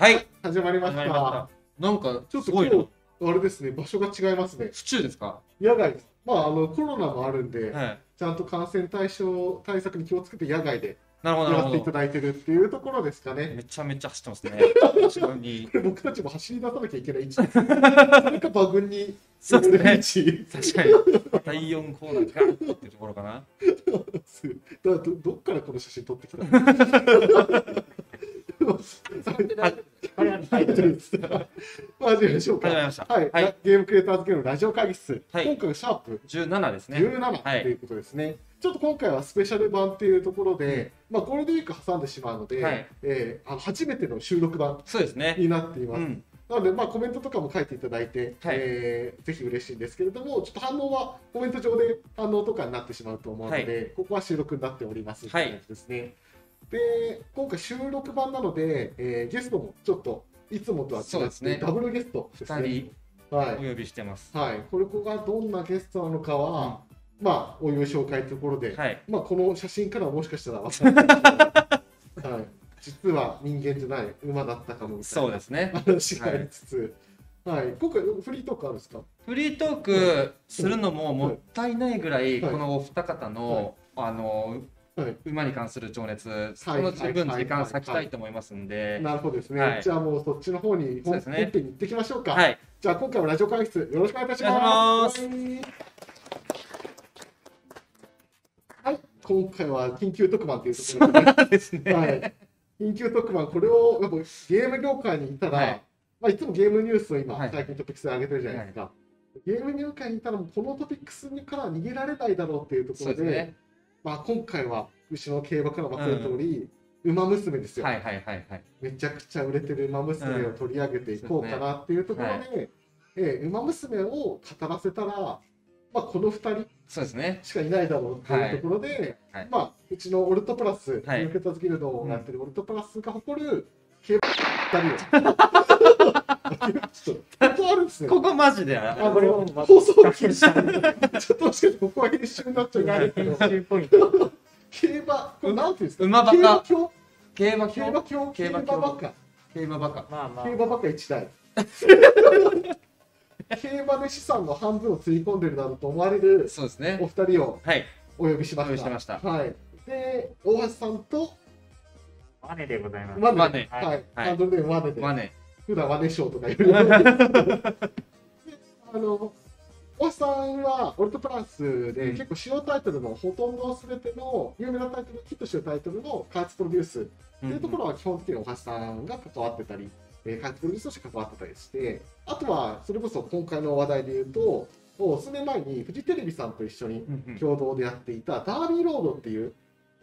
はい。始まりまし。た。た。なんかちょっと今日、あれですね、場所が違いますね。府中ですか？野外です。まあ、あの、コロナもあるんで、はい。ちゃんと感染対象対策に気をつけて野外でなるほどなやらせていただいてるっていうところですかね。めちゃめちゃ走ってますね。後ろに。僕たちも走り出さなきゃいけない位置。です。それか馬群にそうですね。確かに。第4コーナーガーッっていうところかな。だどどっからこの写真撮ってきたの？はいはい、大丈夫です。まあ、始めましょうか。始まりました。はい、はい。ゲームクリエイターズゲームラジオ会議室、はい。今回はシャープ。17ですね。17はいということですね、ちょっと今回はスペシャル版っていうところで、まあ、ゴールデンウィーク挟んでしまうので、はい。えーあの初めての収録版そうですね。になっています。うん。なので、まあ、コメントとかも書いていただいて、はい。えーぜひ嬉しいんですけれども、ちょっと反応はコメント上で反応とかになってしまうと思うので、ここは収録になっておりますはいって感じですね。で、今回収録版なので、えーゲストもちょっといつもとは違って、そうですね。ダブルゲストです2ね。人はい。お呼びしてます。はい、これこがどんなゲストなのかは、まあ、おいおい紹介というところで、はい。まあ、この写真からはもしかしたら分かんないですけど。はい、実は人間じゃない馬だったかもみたいなそうですね。話がありつつ、はい。今回フリートークあるんですか？フリートークするのももったいないぐらいはい。このお二方のあのはい。馬に関する情熱そはい。の十分はい時間割きたいと思いますんで。なるほどですね、はい。じゃあもうそっちの方に本ねに行ってきましょうか、はい。じゃあ今回はラジオ会議室よろしくお願いいたします。はい。今回は緊急特番というところで、すね。はい、緊急特番、これをやっぱゲーム業界にいたら、はい。まあ、いつもゲームニュースを今、はい。最近トピックスで上げてるじゃないですか。ゲーム業界にいたら、このトピックスから逃げられないだろうっていうところで、そうですねまあ、今回は牛の競馬からも忘れた通り、馬娘ですよ、はいはいはいはい。めちゃくちゃ売れてる馬娘を取り上げていこうかなっていうところで、えー馬娘を語らせたら、まあ、この2人そうですね。しかいないだろうっていうところで、はい。まあ、うちのオルトプラス、はい。ユーケタズギルドをやってるオルトプラスが誇る競馬2人を。ちょっと、ここあるんですね。ここマジでああの放送禁止ちょっともしかしてここは編集になっちゃうんですけど、ポイント競馬、これなんていうんですか？馬バカ競馬教競馬競馬教競競馬馬バカ。競馬バカまあまあ競馬バカ一台。競馬で資産の半分をつぎ込んでるだろうと思われるおそうですね二人をはいお呼びしまし。したましたはい。で、大橋さんとマネでございます。マネ。はい。はいハンドルネームマネで。マネショーとか言う。あの、大橋さんはオルトプラスでうん結構主要タイトルのほとんどすべての有名なタイトル、ヒットしてるタイトルの開発プロデュース。っていうところは基本的に大橋さんが関わってたり、えー開発プロデュースとして関わってたりして、あとはそれこそ今回の話題で言うと、もう数年前にフジテレビさんと一緒に共同でやっていたダービーロードっていう、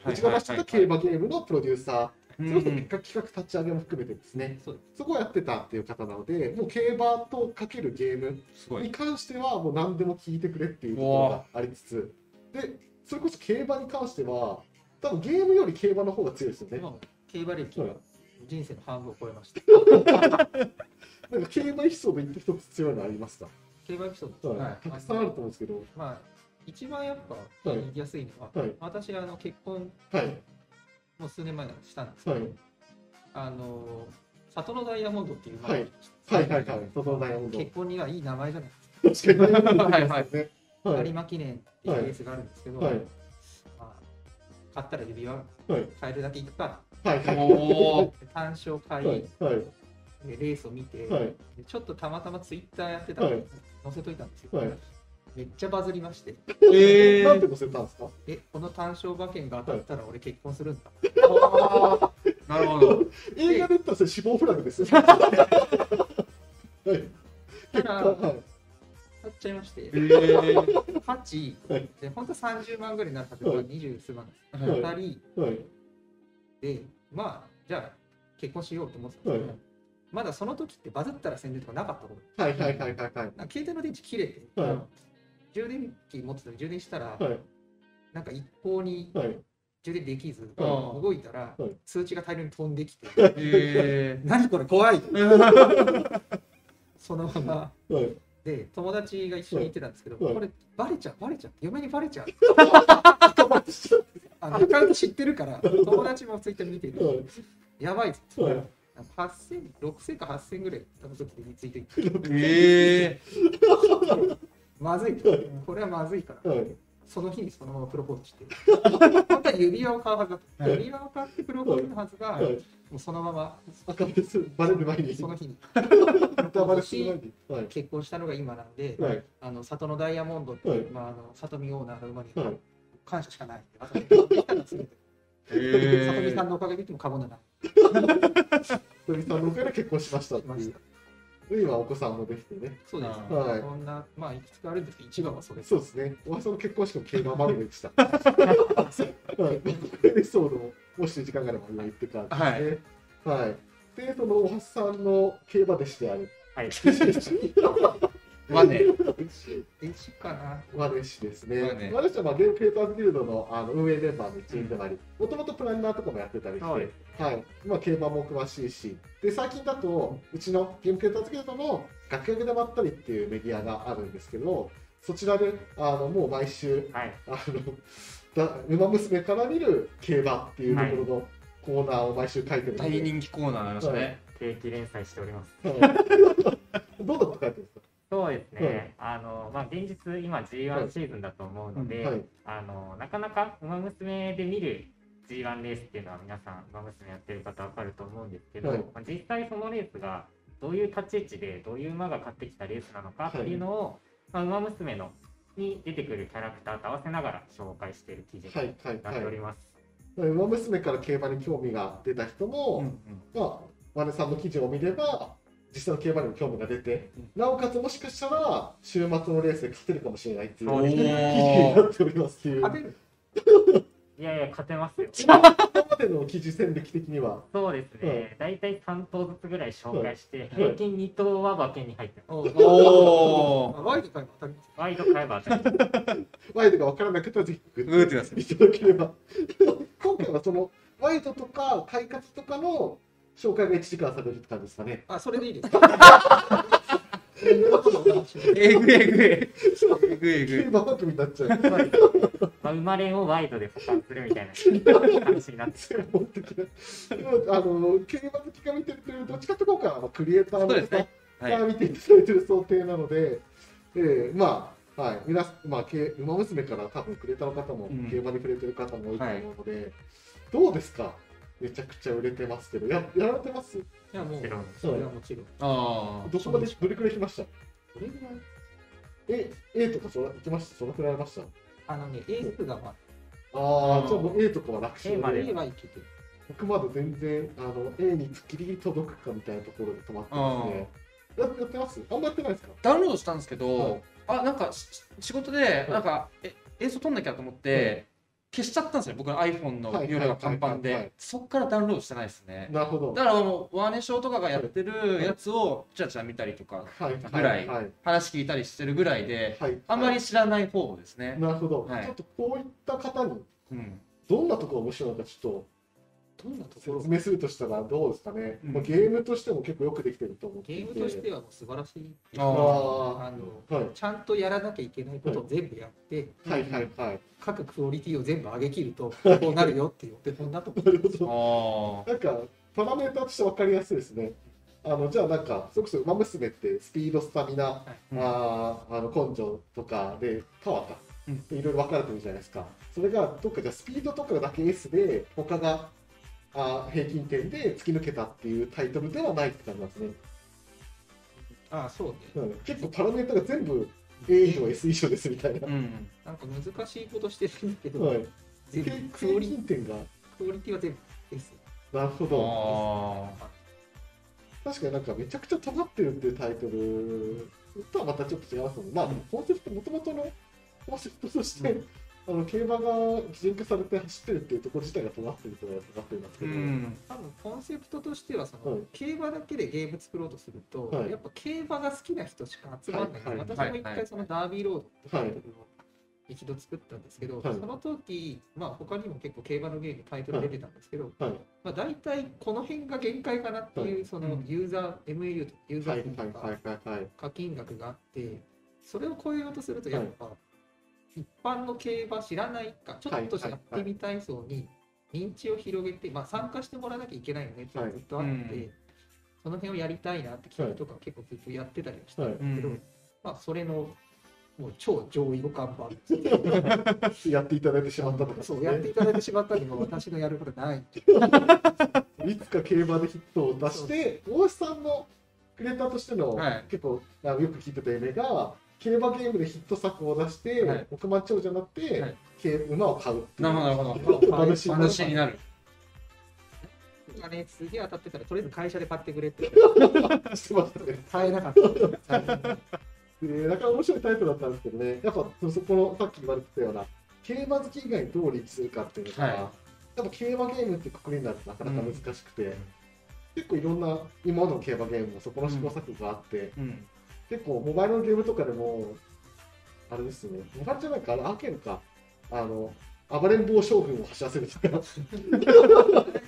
はいうちが出してた競馬ゲームのプロデューサー、うんそれこそ企画企画立ち上げも含めてですね、そうそこをやってたっていう方なので、もう競馬とかけるゲームに関してはもう何でも聞いてくれっていうところがあ。りつつ、で、それこそ競馬に関しては、多分ゲームより競馬の方が強いですよね。競馬歴は人生の半分を超えました。なんか競馬エピソード言って一つ強いのありますか、競馬エピソード。はいはい。たくさんあると思うんですけど、まあ一番やっぱはい。言いやすいのは、はい。私あの結婚はい、もう数年前にしたんですけど、はい、あの里のダイヤモンドっていう、まあはい。はい、はい、はい、トトダイヤモンド。結婚にはいい名前じゃないです確かはいはい。はい、有馬記念っていうレースがあるんですけど、はい、まあ、買ったら指輪はい、買えるだけいくか。はい、はい、おー。単勝買い、はい、はい、でレースを見て、はい、でちょっとたまたまツイッターやってたんで、はい。載せといたんですよ、はい。めっちゃバズりまして。えー。なんて載せたんですか？えこの単勝馬券が当たったら俺結婚するんだ、あー。なるほど。映画で言ったらそれ死亡フラグですよ。はい。ただはい。買っちゃいまして。えー。8はい。で本当は30万ぐらいになるはずがはい。20数万。はい。2人。はい。でまあじゃあ結婚しようと思ってたんですけど、はい。まだその時ってバズったら宣伝とかなかった頃はいはいはいはいはい。携帯の電池切れて、はい充電器持ってたら充電したら、はい。なんか一向にはい。充電できず、はい動いたら、はい。通知が大量に飛んできて、え 何これ怖いー そのまま。はい。で友達が一緒に行ってたんですけど、はい。これバレちゃうバレちゃう嫁にバレちゃう。アカウントしちゃっあのアカウント知ってるから友達もツイッター見てる。はい。やばいっつってはい8000、6000か8000ぐらい多分時でついてきて、え まずい。これはまずいから。はい。その日にそのままプロポーズして。本当は指輪を買うはずだった。はい指輪を買ってプロポーズのはずが、はい。もうそのまま、バレる前に。その日にに。はい。結婚したのが今なんで、はい。あの里のダイヤモンドっていう、はいまあ、あの里見オーナーの馬にはい。感謝しかないは言ったら全てー、里見えさんのおかげで言っても過言だな。鳥さんのおかげで結婚しました今お子さんもできてね。そうです、あはいそんな、まあ、いくつかあるんですけど、一番はそれ。そうですね。おばさんの結婚式も競馬番組でした。はい。エピソードももし時間があれば今言ってからですね。はい。で、そのおはさんの競馬弟子である。はい。まあね電子かな。ワネシですね。ワネワネシはまあゲームクリエイターズギルドのあの運営メンバーの一員でもあり、もともとプランナーとかもやってたりして、はい。まあ競馬も詳しいし、で、最近だと、うちのゲームクリエイターズギルドの楽屋でまったりっていうメディアがあるんですけど、そちらで、あの、もう毎週、はい。あの、だ馬娘から見る競馬っていうところのコーナーを毎週書いてる大人気コーナーになりましたね。定期連載しております。はい どうだった書いてるんですかそうですね。あの、まあ、現実、今 G1 シーズンだと思うので、はい。あの、なかなか馬娘で見る G1 レースっていうのは皆さん、馬娘やってる方わかると思うんですけど、はい。まあ実際そのレースがどういう立ち位置で、どういう馬が勝ってきたレースなのかっていうのを、まあ、馬娘のに出てくるキャラクターと合わせながら紹介している記事はいにはい。なっております。馬娘から競馬に興味が出た人も、うんうん。まあ、ワネさんの記事を見れば、実際の競馬にも興味が出て、なおかつもしかしたら、週末のレースで勝てるかもしれないっていう記事 にねなっております。っていう、いやいや、勝てますよ。今までの記事戦歴的には、そうですね。大体3頭ずつぐらい紹介して、はい。平均2頭は馬券に入ってます。おー。ワイド買えば当たりますよワイド買えば当たります。ワイドが分からなかったらぜひグっていただければ。今回はその、ワイドとか、快活とかの紹介が1時間されるって感じですかね。あ、それでいいですか？えぐいえぐい。ええぐいえぐい競馬番組になっちゃう。まあ、生まれをワイドで保管するみたいな話になってあの、競馬好きが見てるという、どっちかというとあのクリエイターの方そうですね。はい。が見ていただいてる想定なので、えーまあ、はい、皆さん、まあ、け馬娘から多分クリエイターの方も、うん。競馬に触れてる方も多いと思うので、どうですか？めちゃくちゃ売れてますけど、ややられてます？いや、もうそれはもちろん。あどこまでどれくらい来ました？どれぐらい？え、A とかそら行きました？そのくらいありました？あのね、エースがまああーあ、じゃあもう A とかは楽勝。A まあ、で A はいけてる。僕まだ全然あの A にギリギリ届くかみたいなところで止まってますね。ややってます？あんまやってないですか？ダウンロードしたんですけど、はい。あなんかし仕事でなんか、え映像撮んなきゃと思って、消しちゃったんですよ僕の iPhone の容量がパンパンで。そっからダウンロードしてないですね。なるほど。だからもうワーネショーとかがやってるやつをちらちら見たりとかはいぐらいはい。話聞いたりしてるぐらいではい、あんまり知らない方ですね、なるほど、はい。ちょっとこういった方にうん、どんなところが面白いのかちょっどんなとところ？説明するとしたらどうですかね、うん。まあ、ゲームとしても結構よくできてると思ってゲいて。ームとしてはもう素晴らしい。あああのーはい。ちゃんとやらなきゃいけないことを全部やって、はいはいはい。各クオリティを全部上げ切ると、こうなるよっていうお手本だと思う。なるほーど。あなんかパラメータとして分かりやすいですね。あのじゃあなんかそれこそ馬娘ってスピードスタミナ、うんあーあの根性とかでパワーか、いろいろ分かれてるじゃないですか。それがどっかじゃあスピードとかだけ S で他があー平均点で突き抜けたっていうタイトルではないって感じなんですね、ああ、そうね。うん。結構パラメータが全部 A 以上 S 以上ですみたいな、うん。なんか難しいことしてるんだけど、はい、全部平クオリ均点が。クオリティは全部 S。なるほど。あ確かになんかめちゃくちゃ尖ってるっていうタイトルとはまたちょっと違いますもんね。まあ、コンセプト、もともとのコンセプトとして、うんあの競馬が擬人化されて走ってるっていうところ自体が尖ってるとは尖ってるんですけど、うん。多分コンセプトとしてはその、はい。競馬だけでゲーム作ろうとすると、はい。やっぱ競馬が好きな人しか集まらない、はいはい私も一回そのダービーロードってタイトルを一度作ったんですけど、はい。その時、まあ、他にも結構競馬のゲームタイトル出てたんですけど、はい。まあ、大体この辺が限界かなっていう、そのうん。ユーザー MAU とかユーザはいー数とか、課金額があってそれを超えようとするとやっぱ、一般の競馬知らないかちょっとやってみたい層に認知を広げて、まあ、参加してもらわなきゃいけないよねっていうのがずっとあって、うん。その辺をやりたいなって企画とか結構ずっとやってたりはしたんだけど、うん。まあそれのもう超上位互換版やっていただいてしまったとか、そうやっていただいてしまったけど私のやることないっていう。いつか競馬でヒットを出して、大橋さんのクリエイターとしての、はい。結構あのよく聞いてた夢が、競馬ゲームでヒット作を出して、はい。億万長者になって、はい。競馬を買う。なるほどなるほど。話話になる。お金すげえ当たってたらとりあえず会社で買ってくれって。してましたね。買えなかった。で、なかなか面白いタイプだったんですけどね、やっぱそそこのさっき言われてたような、競馬好き以外にどう立するかっていうのが、はい。やっぱ競馬ゲームってくくりになるとなかなか難しくて、結構いろんな今までの競馬ゲームもそこの試行錯誤があって、うん結構モバイルのゲームとかでも、あれですね、モバイルじゃないか、あれアーケードか、あの、暴れん坊将軍を走らせるとか、ス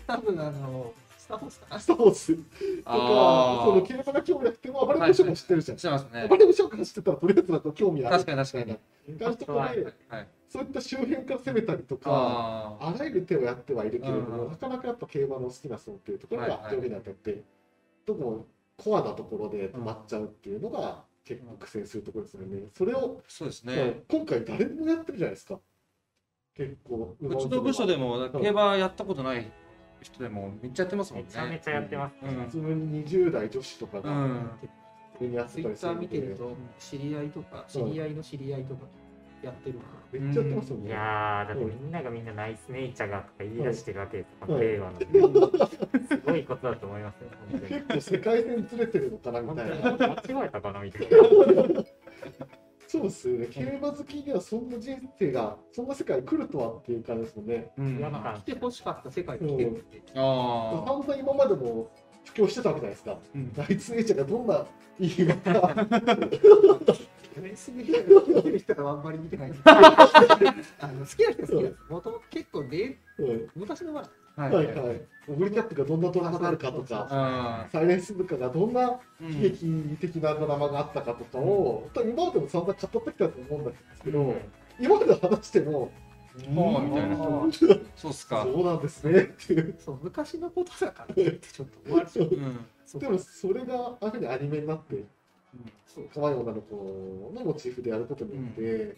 多分あのスター・フォースかな。ター・ーズとか、その競馬が興味なくても暴れん坊将軍知ってるじゃん。してますね暴れん坊将軍知ってたらとりあえずなんか興味ある確かに確かにとかで、はいそういった周辺から攻めたりとか、ああらゆる手をやってはいるけれども、うんなかなかやっぱ競馬の好きな層っていうところが上下に当たって、どこもコアなところで止まっちゃうっていうのが結構苦戦するところですよね。それを、そうですね。今回誰でもやってるじゃないですか。結構。うちの部署でも競馬やったことない人でもめっちゃやってますもんね。めちゃめちゃやってます。うん。普通に20代女子とかがうん。ツイッたりするんで。ター見てると知り合いとか知り合いの知り合いとかやってるかめっちゃやってますよいね。やー、だってみんながみんなナイスネイチャーがとか言い出してるわけです。このはい令和の。すごいことだと思いますよ。本当に結構世界線ずれてるのかなみ本たいな。間違えたかなみたいな。そうですよね。競馬好きにはそんな人生が、そんな世界に来るとはっていう感じですもんね。うんやっら来てほしかった世界に来てるってあ散々今までも布教してたわけじゃないですか。うんナイツネイチャーがどんないい馬か。SBA 見てる人はあんまり見てない あの好きな人は好きです。もともと結構ねうん。昔のまあははいはい。オグリキャップがどんなドラマがあるかとか、あサイレンス部下がどんな悲劇的なドラマがあったかとかを、本当に今までも散々語ってきたと思うんですけど、今まで話しても、はあみたいなうん。そうっすか。そうなんですねっていう。そう昔のことだからってちょっと終わるう。ん。そうでもそれがああいうふうにアニメになって、そう可愛い女の子のモチーフでやることによって、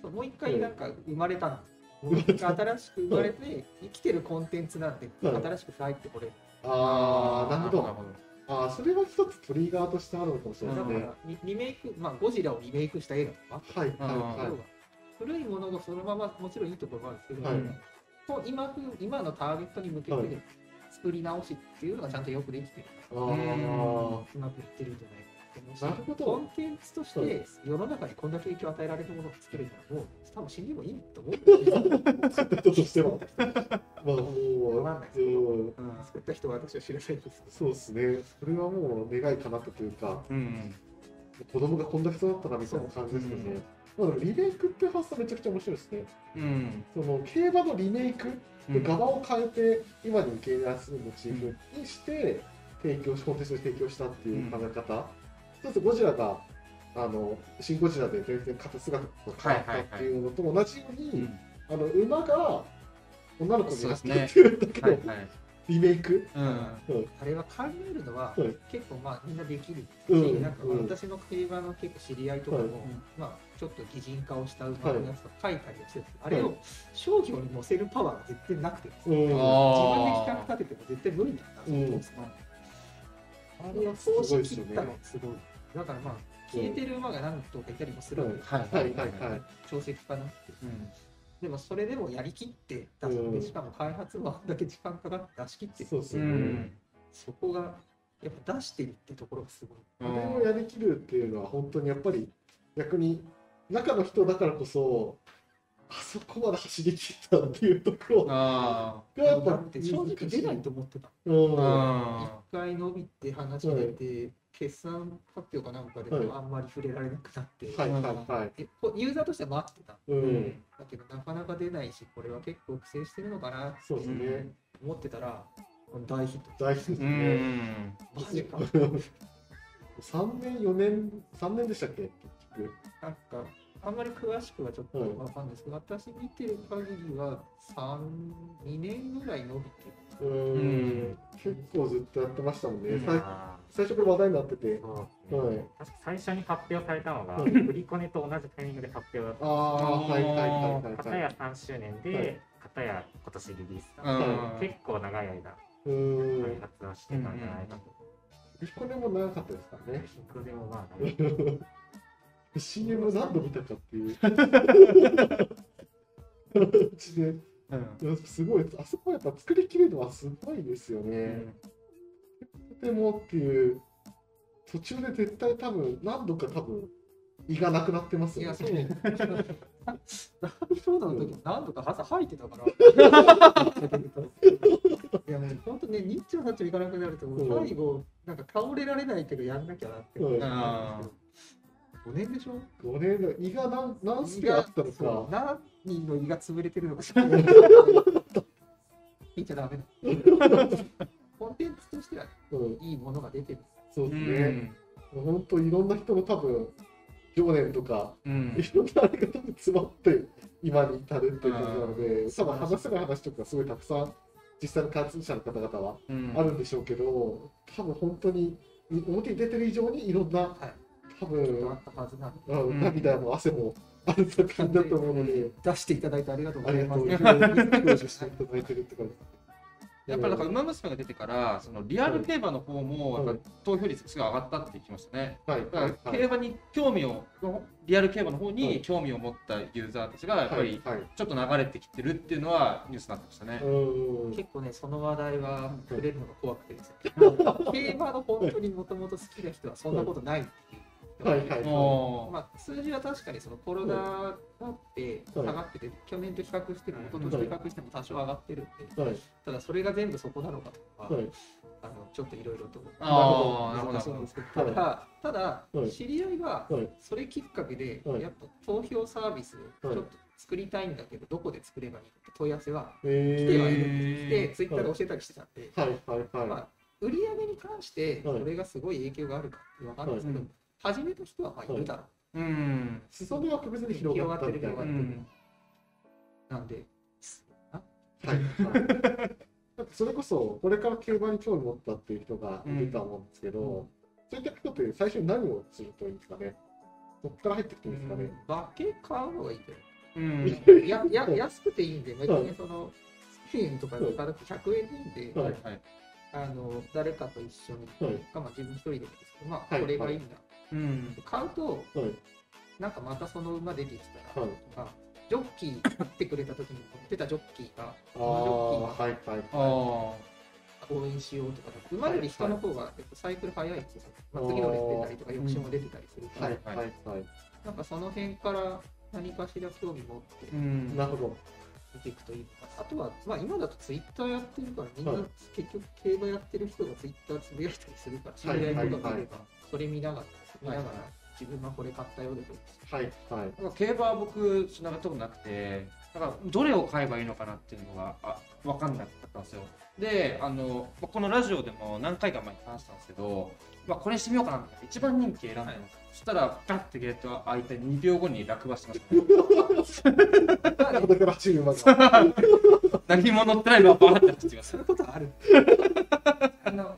そうもう一回なんか生まれたんですもう一回新しく生まれて生きてるコンテンツなんではい新しく入ってこれる。ああ、なるほど。ど。ああ、それは一つトリガーとしてあるのかもしれない。ね。リリメイクまあゴジラをリメイクした映画とか。はいはいあは要は古いものがそのままもちろんいいところもあるんですけど、はい。今風今のターゲットに向けはい。て作り直しっていうのがちゃんとよくできてる。い。ああ、うまくいってるんじゃないかと思うしなるほどコンテンツとしはいて世の中にこんだけ影響を与えられるものを作れたらもう多分死んでもいいと思うんですよ。作った人としては。まあもう、わかんないですうん。作った人は私は知らないです。そうですね。それはもう願いかなったというか、うん子供がこんだけ育ったなみたいな感じですよね。まあでもリメイクっていう発想めちゃくちゃ面白いですね。うん。その競馬のリメイクうん。側を変えて今に受け入れやすいモチーフにして提供しコンテンツに提供したっていう考え方、一つゴジラがあのシン・ゴジラで全然形姿が変わったっていうのと同じように、うんあの馬が女の子になったそうですね。っていうだけのはいはい。リメイク、うん。あれは考えるのははい。結構まあみんなできるし、うんなんかうん私の競馬の結構知り合いとかも、はい。まあちょっと擬人化をした馬のやつとか書いたりはしてるんですけど、あれを商業に載せるパワーが絶対なくて、うん。自分であ企画立てても絶対無理だなと思うん。ですよ。あれをすごい少ですよね。し切ったのすごい。だからまあ消えてる馬が何頭かいたりもするん。で、はいはいはいはい。調石かなって。う。ん。でもそれでもやりきって出すんで、うん。しかも開発はあんだけ時間かかって出し切って。そうですよね、ん。そこがやっぱ出してるってところがすごい。あれをやりきるっていうのは本当にやっぱり逆に中の人だからこそあそこまで走り切ったっていうところあがやっぱだって正直出ないと思ってた。うん。あ一回伸びて話が出て、決算発表かなんかでもあんまり触れられなくなって、はいはいはい。ユーザーとしては待ってた。うん、だけどなかなか出ないし、これは結構苦戦してるのかなそうですね、思ってたら、大ヒット。大事ですうね、んマジか。3年4年3年でしたっけ？結局。なんかあんまり詳しくはちょっとわかんないですけど、私見てる限りは3、2年ぐらい伸びてる。うーん結構ずっとやってましたもんね、うん。最初から話題になってて。はい。最初に発表されたのが、はい振りコネと同じタイミングで発表だっああはいはいはいはいた。片はい。や3周年はい。で、片や今年リリースだ。うん。結構長い間、開発はしてたんじゃないかと。ビコネも長かったですからね。それでもまあ、CM 何度見たかっていう。うちでうん。いやすごいあそこやっぱ作りきれるのはすごいですよね、でもっていう途中で絶対多分何度か多分胃がなくなってますいや、よ。ねそう。ダウンロードの時も何度か朝吐いてたから。いや、もう。本当ね、日中八丁行かなくなると、もう。最後、なんか倒れられないけどやんなきゃなって思う。ん5年でしょ？5年の胃が何何スペあったのか。何人の胃が潰れてるのか。知らない。言っちゃダメだ。コンテンツとしてはうん。いいものが出てる。そうですうね、う本当いろんな人の多分情念とかうん。いろんなあれが多分詰まって今に至るっていう感じなので多分話せない話とかすごいたくさん実際の開発者の方々はうん。あるんでしょうけど多分本当に表に出てる以上にいろんな、はい多ちょっとあ分ったはずなんで。うんうん涙も汗もある作品だと思うので、出していただいてありがとうございますありがとう。表示していただいてるって感じやっぱりなんか馬娘が出てからそのリアル競馬の方もやっはいぱ投票率がすごい上がったって聞きましたね。はいだから競馬に興味をリアル競馬の方はいに興味を持ったユーザーたちがやっぱりちょっと流れてきてるっていうのはニュースになってましたね。うん結構ね、その話題は触れるのが怖くてですね。競馬の本当にもともと好きな人はそんなことないっていうはいいはい。おーまあ、数字は確かにそのコロナがあって下がってて、去年と比較しても、一昨年と比較しても多少上がってるんで、はい。ただそれが全部そこなのかとか、はい。あのちょっといろいろとあーなるほど。難しいんですけど、ただ、ただはい。知り合いがはい。それきっかけで、はい。やっぱ投票サービスをちょっと作りたいんだけど、どこで作ればいいのって問い合わせはえ来てはいーるんでツイッターで教えたりしてたんで、はい。はい。はい。まあ、売り上げに関してそれがすごい影響があるかってわかんないですけど、はい始めた人はまあいるだろう。う。ん。裾野は確実に広がってる広がなんで、それこそこれから競馬に興味持ったっていう人がいるとは思うんですけど、うんそういった人って最初に何をするといいんですかね？どっから入ってきていいんですかね、馬券買うのがいいんうん。やや安くていいんで、別にその、1000円とかで買なくて100円でいいんで、はい。はい。あの誰かと一緒に、はい。かまあ自分一人でもいいですけど、まあ、はい。これがいいんだ。うん。買うと、はいなんかまたその馬出てきたら、はいまあジョッキー買ってくれた時に乗ってたジョッキーが、あそのあはいはいあはあ。応援しようとか、馬より人の方がサイクル早いんですよ。まあ、次のレース出たりとか、翌週も出てたりするいから、はいはいはいなんかその辺から何かしら興味持ってうん。なるほど見ていくといいのかな。あとは、まあ今だとツイッターやってるから、みんなはい結局競馬やってる人がツイッターつぶやいたりするから、知はいり合いとか見ればはいはい、それ見ながら、見ながらはい。自分がこれ買ったようで。はい。はいなんか競馬は僕つながったことなくてだからどれを買えばいいのかなっていうのがあ分かんなかったんですよ。であのまあこのラジオでも何回か前に話したんですけど、まあ、これにしてみようかなって一番人気選んだんです、そしたらガッてゲートが開いて2秒後に落馬してました、ね、何も乗ってないままバーって走ってましそういうことある。あの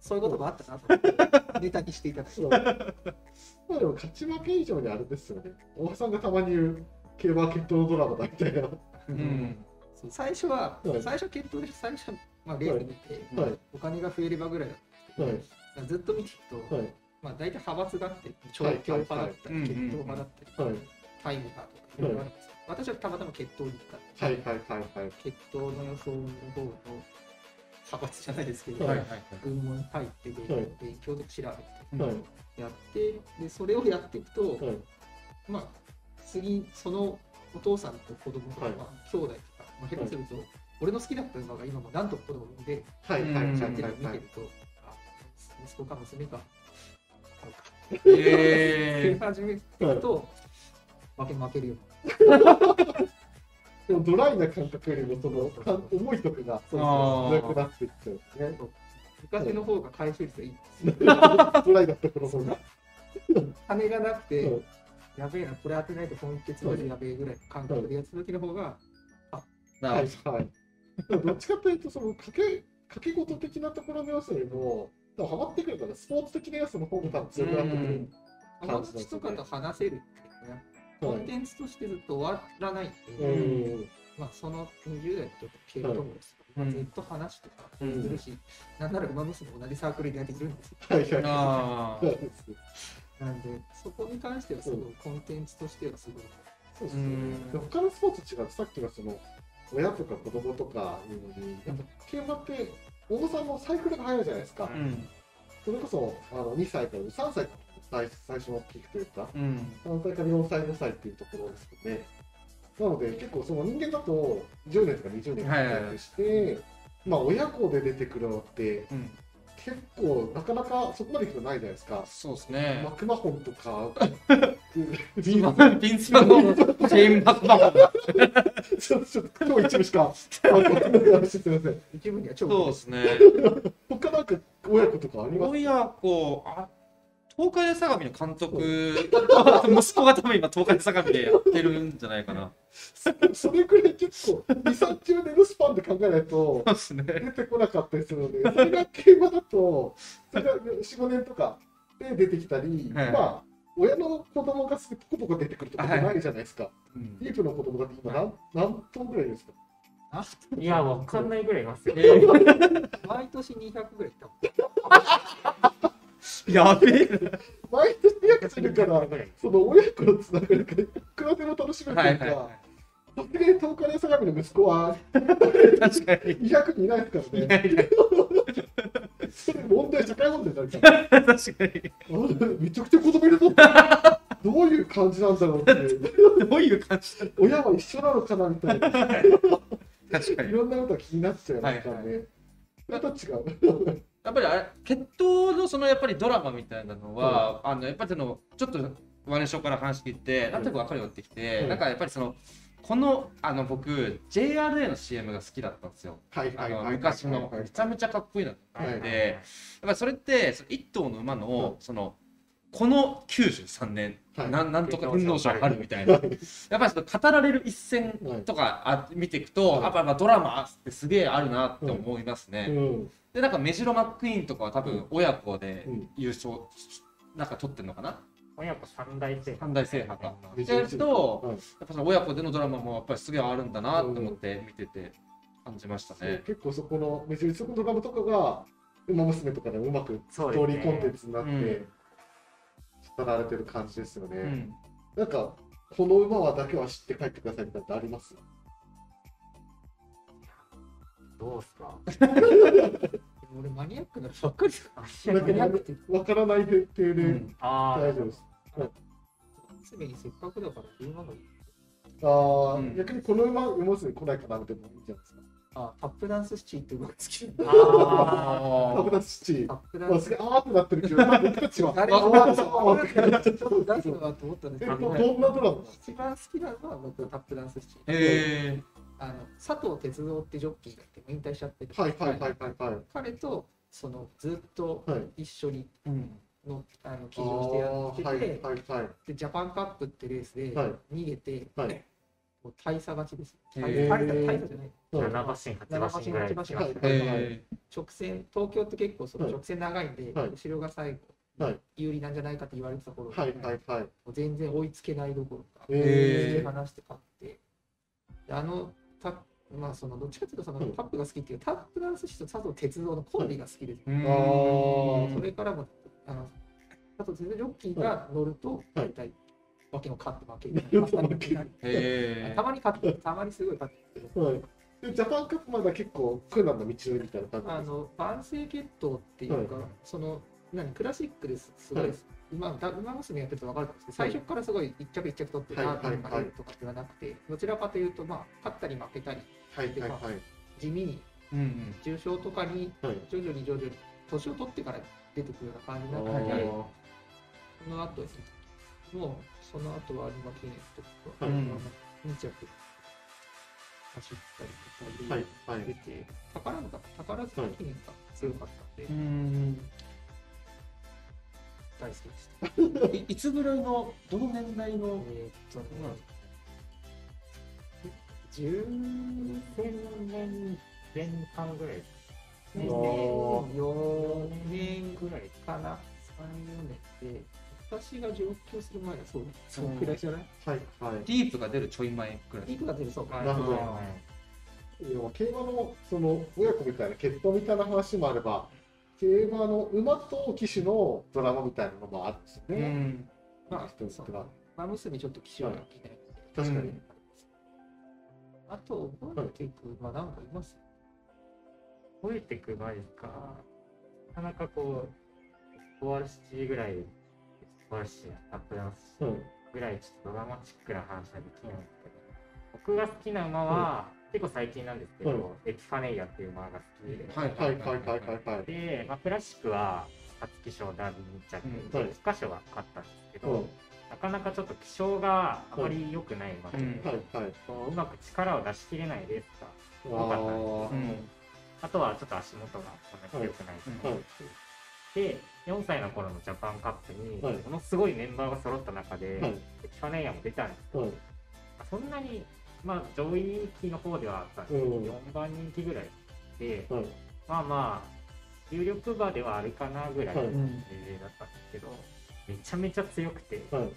そういうこともあったな。と思って、ネタにしていただいて。そうまあでも勝ち負け以上にあれですよね。大橋さんがたまに言う競馬は決闘のドラマだみたいな。うん。最初は、はい。最初決闘で最初、まあ、レース見て、い。お金が増えればぐらいだったんはい。ですけど、ずっと見ていくと、はい。まあ、大体派閥があって、調はい教派だったり、はい。決闘派だったり、はい。タイム派とか、い。ろいろあるんですよ。私はたまたま決闘に行ったんですはいはいはいはい。決闘の予想の方の派閥じゃないですけど、はい。はいはい群門に入って勉はい。勉強で調べてはい。やってでそれをやっていくと、はい。まあ次そのお父さんと子供とか、はい。まあ、兄弟とか、まあ、下手すると、俺の好きだった馬が今も何と子供産んではい。はいはいうん。やってるのを見はいてると、あ息子か娘かそうかえって始めていくと、負け負けるよ でもドライな感覚よりもそのか重いとかがなくなっていっちゃうんですね。昔の方が回収率がいいんです。よドライだった頃の方が。金がなくて、うん。やべえな、これ当てないと本決までやべえぐらいの感覚でやってた時の方が、なはいはい。どっちかというと、その掛け、掛け事的なところの要素よりも、多分ハマってくるから、スポーツ的な要素の方が多分強くなってくる。友達とかと話せるっコンテンツとしてずっと終わらないってういう、ん。まあ、その20代とか系統もですまあうん。ずっと話とかすうん。るし、なんなら馬娘も同じサークルでやっているんですよ。はいはい。あなんで、そこに関してはすごいコンテンツとしてはすごい。そうですね。他のスポーツと違って、さっきのその、親とか子供とかいうのに、やっぱ競馬って、小野さんのサイクルが早いじゃないですか。うん。それこそ、あの、2歳から3歳から最最初のピークというか、うん。3歳から4歳、5歳っていうところですよね。なので、結構その人間だと10年とか20年はいはいはい。活躍して、まあ親子で出てくるのってうん。結構なかなかそこまで行くとないじゃないですか。そうですね。マクマホンとか、ピンスマのジェイン・マクマホン。ちょっと、今日一部しか、あの、話すみません。一部には超そうですね。他なんか親子とかあります？親子あ東海大相模の監督息子が多分今東海大相模でやってるんじゃないかな。それくらい結構、2、30年のスパンで考えないと、出てこなかったりするので、それが競馬だと、それが4、5年とかで出てきたり、はい。まあ、親の子供がすぐポコポコ出てくるとかないじゃないですか。うん。ディープの子供だって今何、何頭ぐらいですか？いや、わかんないぐらいいますよ。えー。毎年200ぐらいいった。もん。やべえ毎年200するから、その親子のつながりがいくらでも楽しめるというか、はいはいはさすがに東海大相模の息子は確かに200人いないですからね。いやいやそれ問題、社会問題になるから。確かにあめちゃくちゃ子供いるぞ。どういう感じなんだろうって。どういう感じだ親は一緒なのかなみたいな。い確かにろんなことが気になっちゃいますからね。はいそれと違う。やっぱりあれ決闘のそのやっぱりドラマみたいなのは、あのやっぱりそのちょっとワネシから話聞いてなんとなく分かるようになってきて、うんなんかやっぱりそのこのあの僕 JRA の CM が好きだったんですよ。はいはいはい。昔のはいめちゃめちゃかっこいいなって思って、はいやっぱりそれってその一頭の馬のそのこの93年、はいなんなんとか天皇賞ある。みたいな。やっぱり語られる一戦とかあ見ていくと、はい。やっぱまあドラマってすげえあるなって思いますね。うん。でなんかメジロマックイーンとかは多分親子でうん。優勝なんか取ってんのかな？親子三大制三大制覇か。めってやるとはい。やっぱその親子でのドラマもやっぱりすげえあるんだなって思って見てて感じましたね。結構そこのメジャーのドラマとかが、馬娘とかでもうまくストーリーコンテンツになってられてる感じですよね。うん、なんか、この馬はだけは知って帰ってくださいみたいなのってあります？どうすか？俺マニアックなのばっかりだから。なんかマニアックってわからないでっていうでうんああ、大丈夫です。娘にせっかくだから言うのがいい。ああ、うん逆にこの馬、馬娘来ないかなみたいなのもいいんじゃないですか。あ、タップダンスシチーって馬が好きなんだ。ああ、ンスすげえ、あーってなってるけど、ま あ僕たちは。誰あもタあそうあップダンスだなと思ったんですえ、けど、どどんなドラマ？一番好きなのは僕はタップダンスシあの佐藤哲郎ってジョッキーがいて引退しちゃって。る、はいはいはいはいはい。彼とそのずっとはい。一緒にあの騎あ乗してやってて、ーはいはいはい。でジャパンカップってレースではい。逃げて、はいもう大差勝ちです。へ大ー差大差じゃない。はい七馬身、八馬身ぐらい。直線、東京って結構そのはい。直線長いんで、はい。後ろが最後、はい。有利なんじゃないかって言われてた頃、はいはいはい。もう全然追いつけないどころか、え突き放して勝って、であのタまあそのどっちかっていうとそのうんタップが好きっていうタップダンス師と佐藤哲郎のコンビが好きです。それからもあの佐藤哲郎ジョッキーが乗ると大体わけの勝って負けたまに勝ってたまにすごい勝ってる。はい。で、ジャパンカップまだ結構苦難の道のりみたいな感じあの万世決闘っていうか、はい。その何クラシックですすごい、はい。馬だ馬娘やってると分かると思うんですけど、最初からすごい一着一着取ってはいダートにはい勝るとかではなくて、どちらかというと、まあ、勝ったり負けたり、はいはいはい。地味にうんうん。重賞とかにはい。徐々に徐々に年を取ってから出てくるような感じになって、あーその後に、もうその後は有馬記念とか、はい2着走ったりとかはいはい出て、宝塚、宝塚記念が強かったんで、うん。大好きでした。いつぐらいのどの年代のえーっとね、10年前半ぐらい4年ぐらいかな、3、4年で、私が上京する前はそう、そのくらいじゃない？はいはい。ディープが出るちょい前ぐらい。ピークが出るそうか。なるほど。はい。要は競馬のその親子みたいな血統みたいな話もあれば競馬の馬と騎手のドラマみたいなのもあるんですようね。ん。まあ、人によってはマムスにちょっと気象が気になる。確かに。うん。あと、覚えていく、まあ、なんかいます？覚えていく場合ですか？なかなかこうスポアルシティぐらいスポアルシアップダウンシうん。ぐらいちょっとドラマチックな話はできないんですけど僕が好きな馬は、結構最近なんですけど、うん。エピファネイアっていう馬が好きで、はいはいはいはいはいはい。で、まあ、クラシックは皐月賞ダービー2着うん。で、はい。菊花賞は勝ったんですけど、うん。なかなかちょっと気性があまり良くない馬で、うん。はいはい。こううまく力を出し切れないレースがあ多かったんですーうん。あとはちょっと足元がそんなに強くないとか、はいで4歳の頃のジャパンカップにはい。ものすごいメンバーが揃った中で、はい。エキファネイアも出たんですはい。まあそんなに、まあ、上位人気の方ではあったんですけど、うん。4番人気ぐらいで、はい。まあまあ有力馬ではあるかなぐらいのはい。レベルだったんですけど、めちゃめちゃ強くて、はい。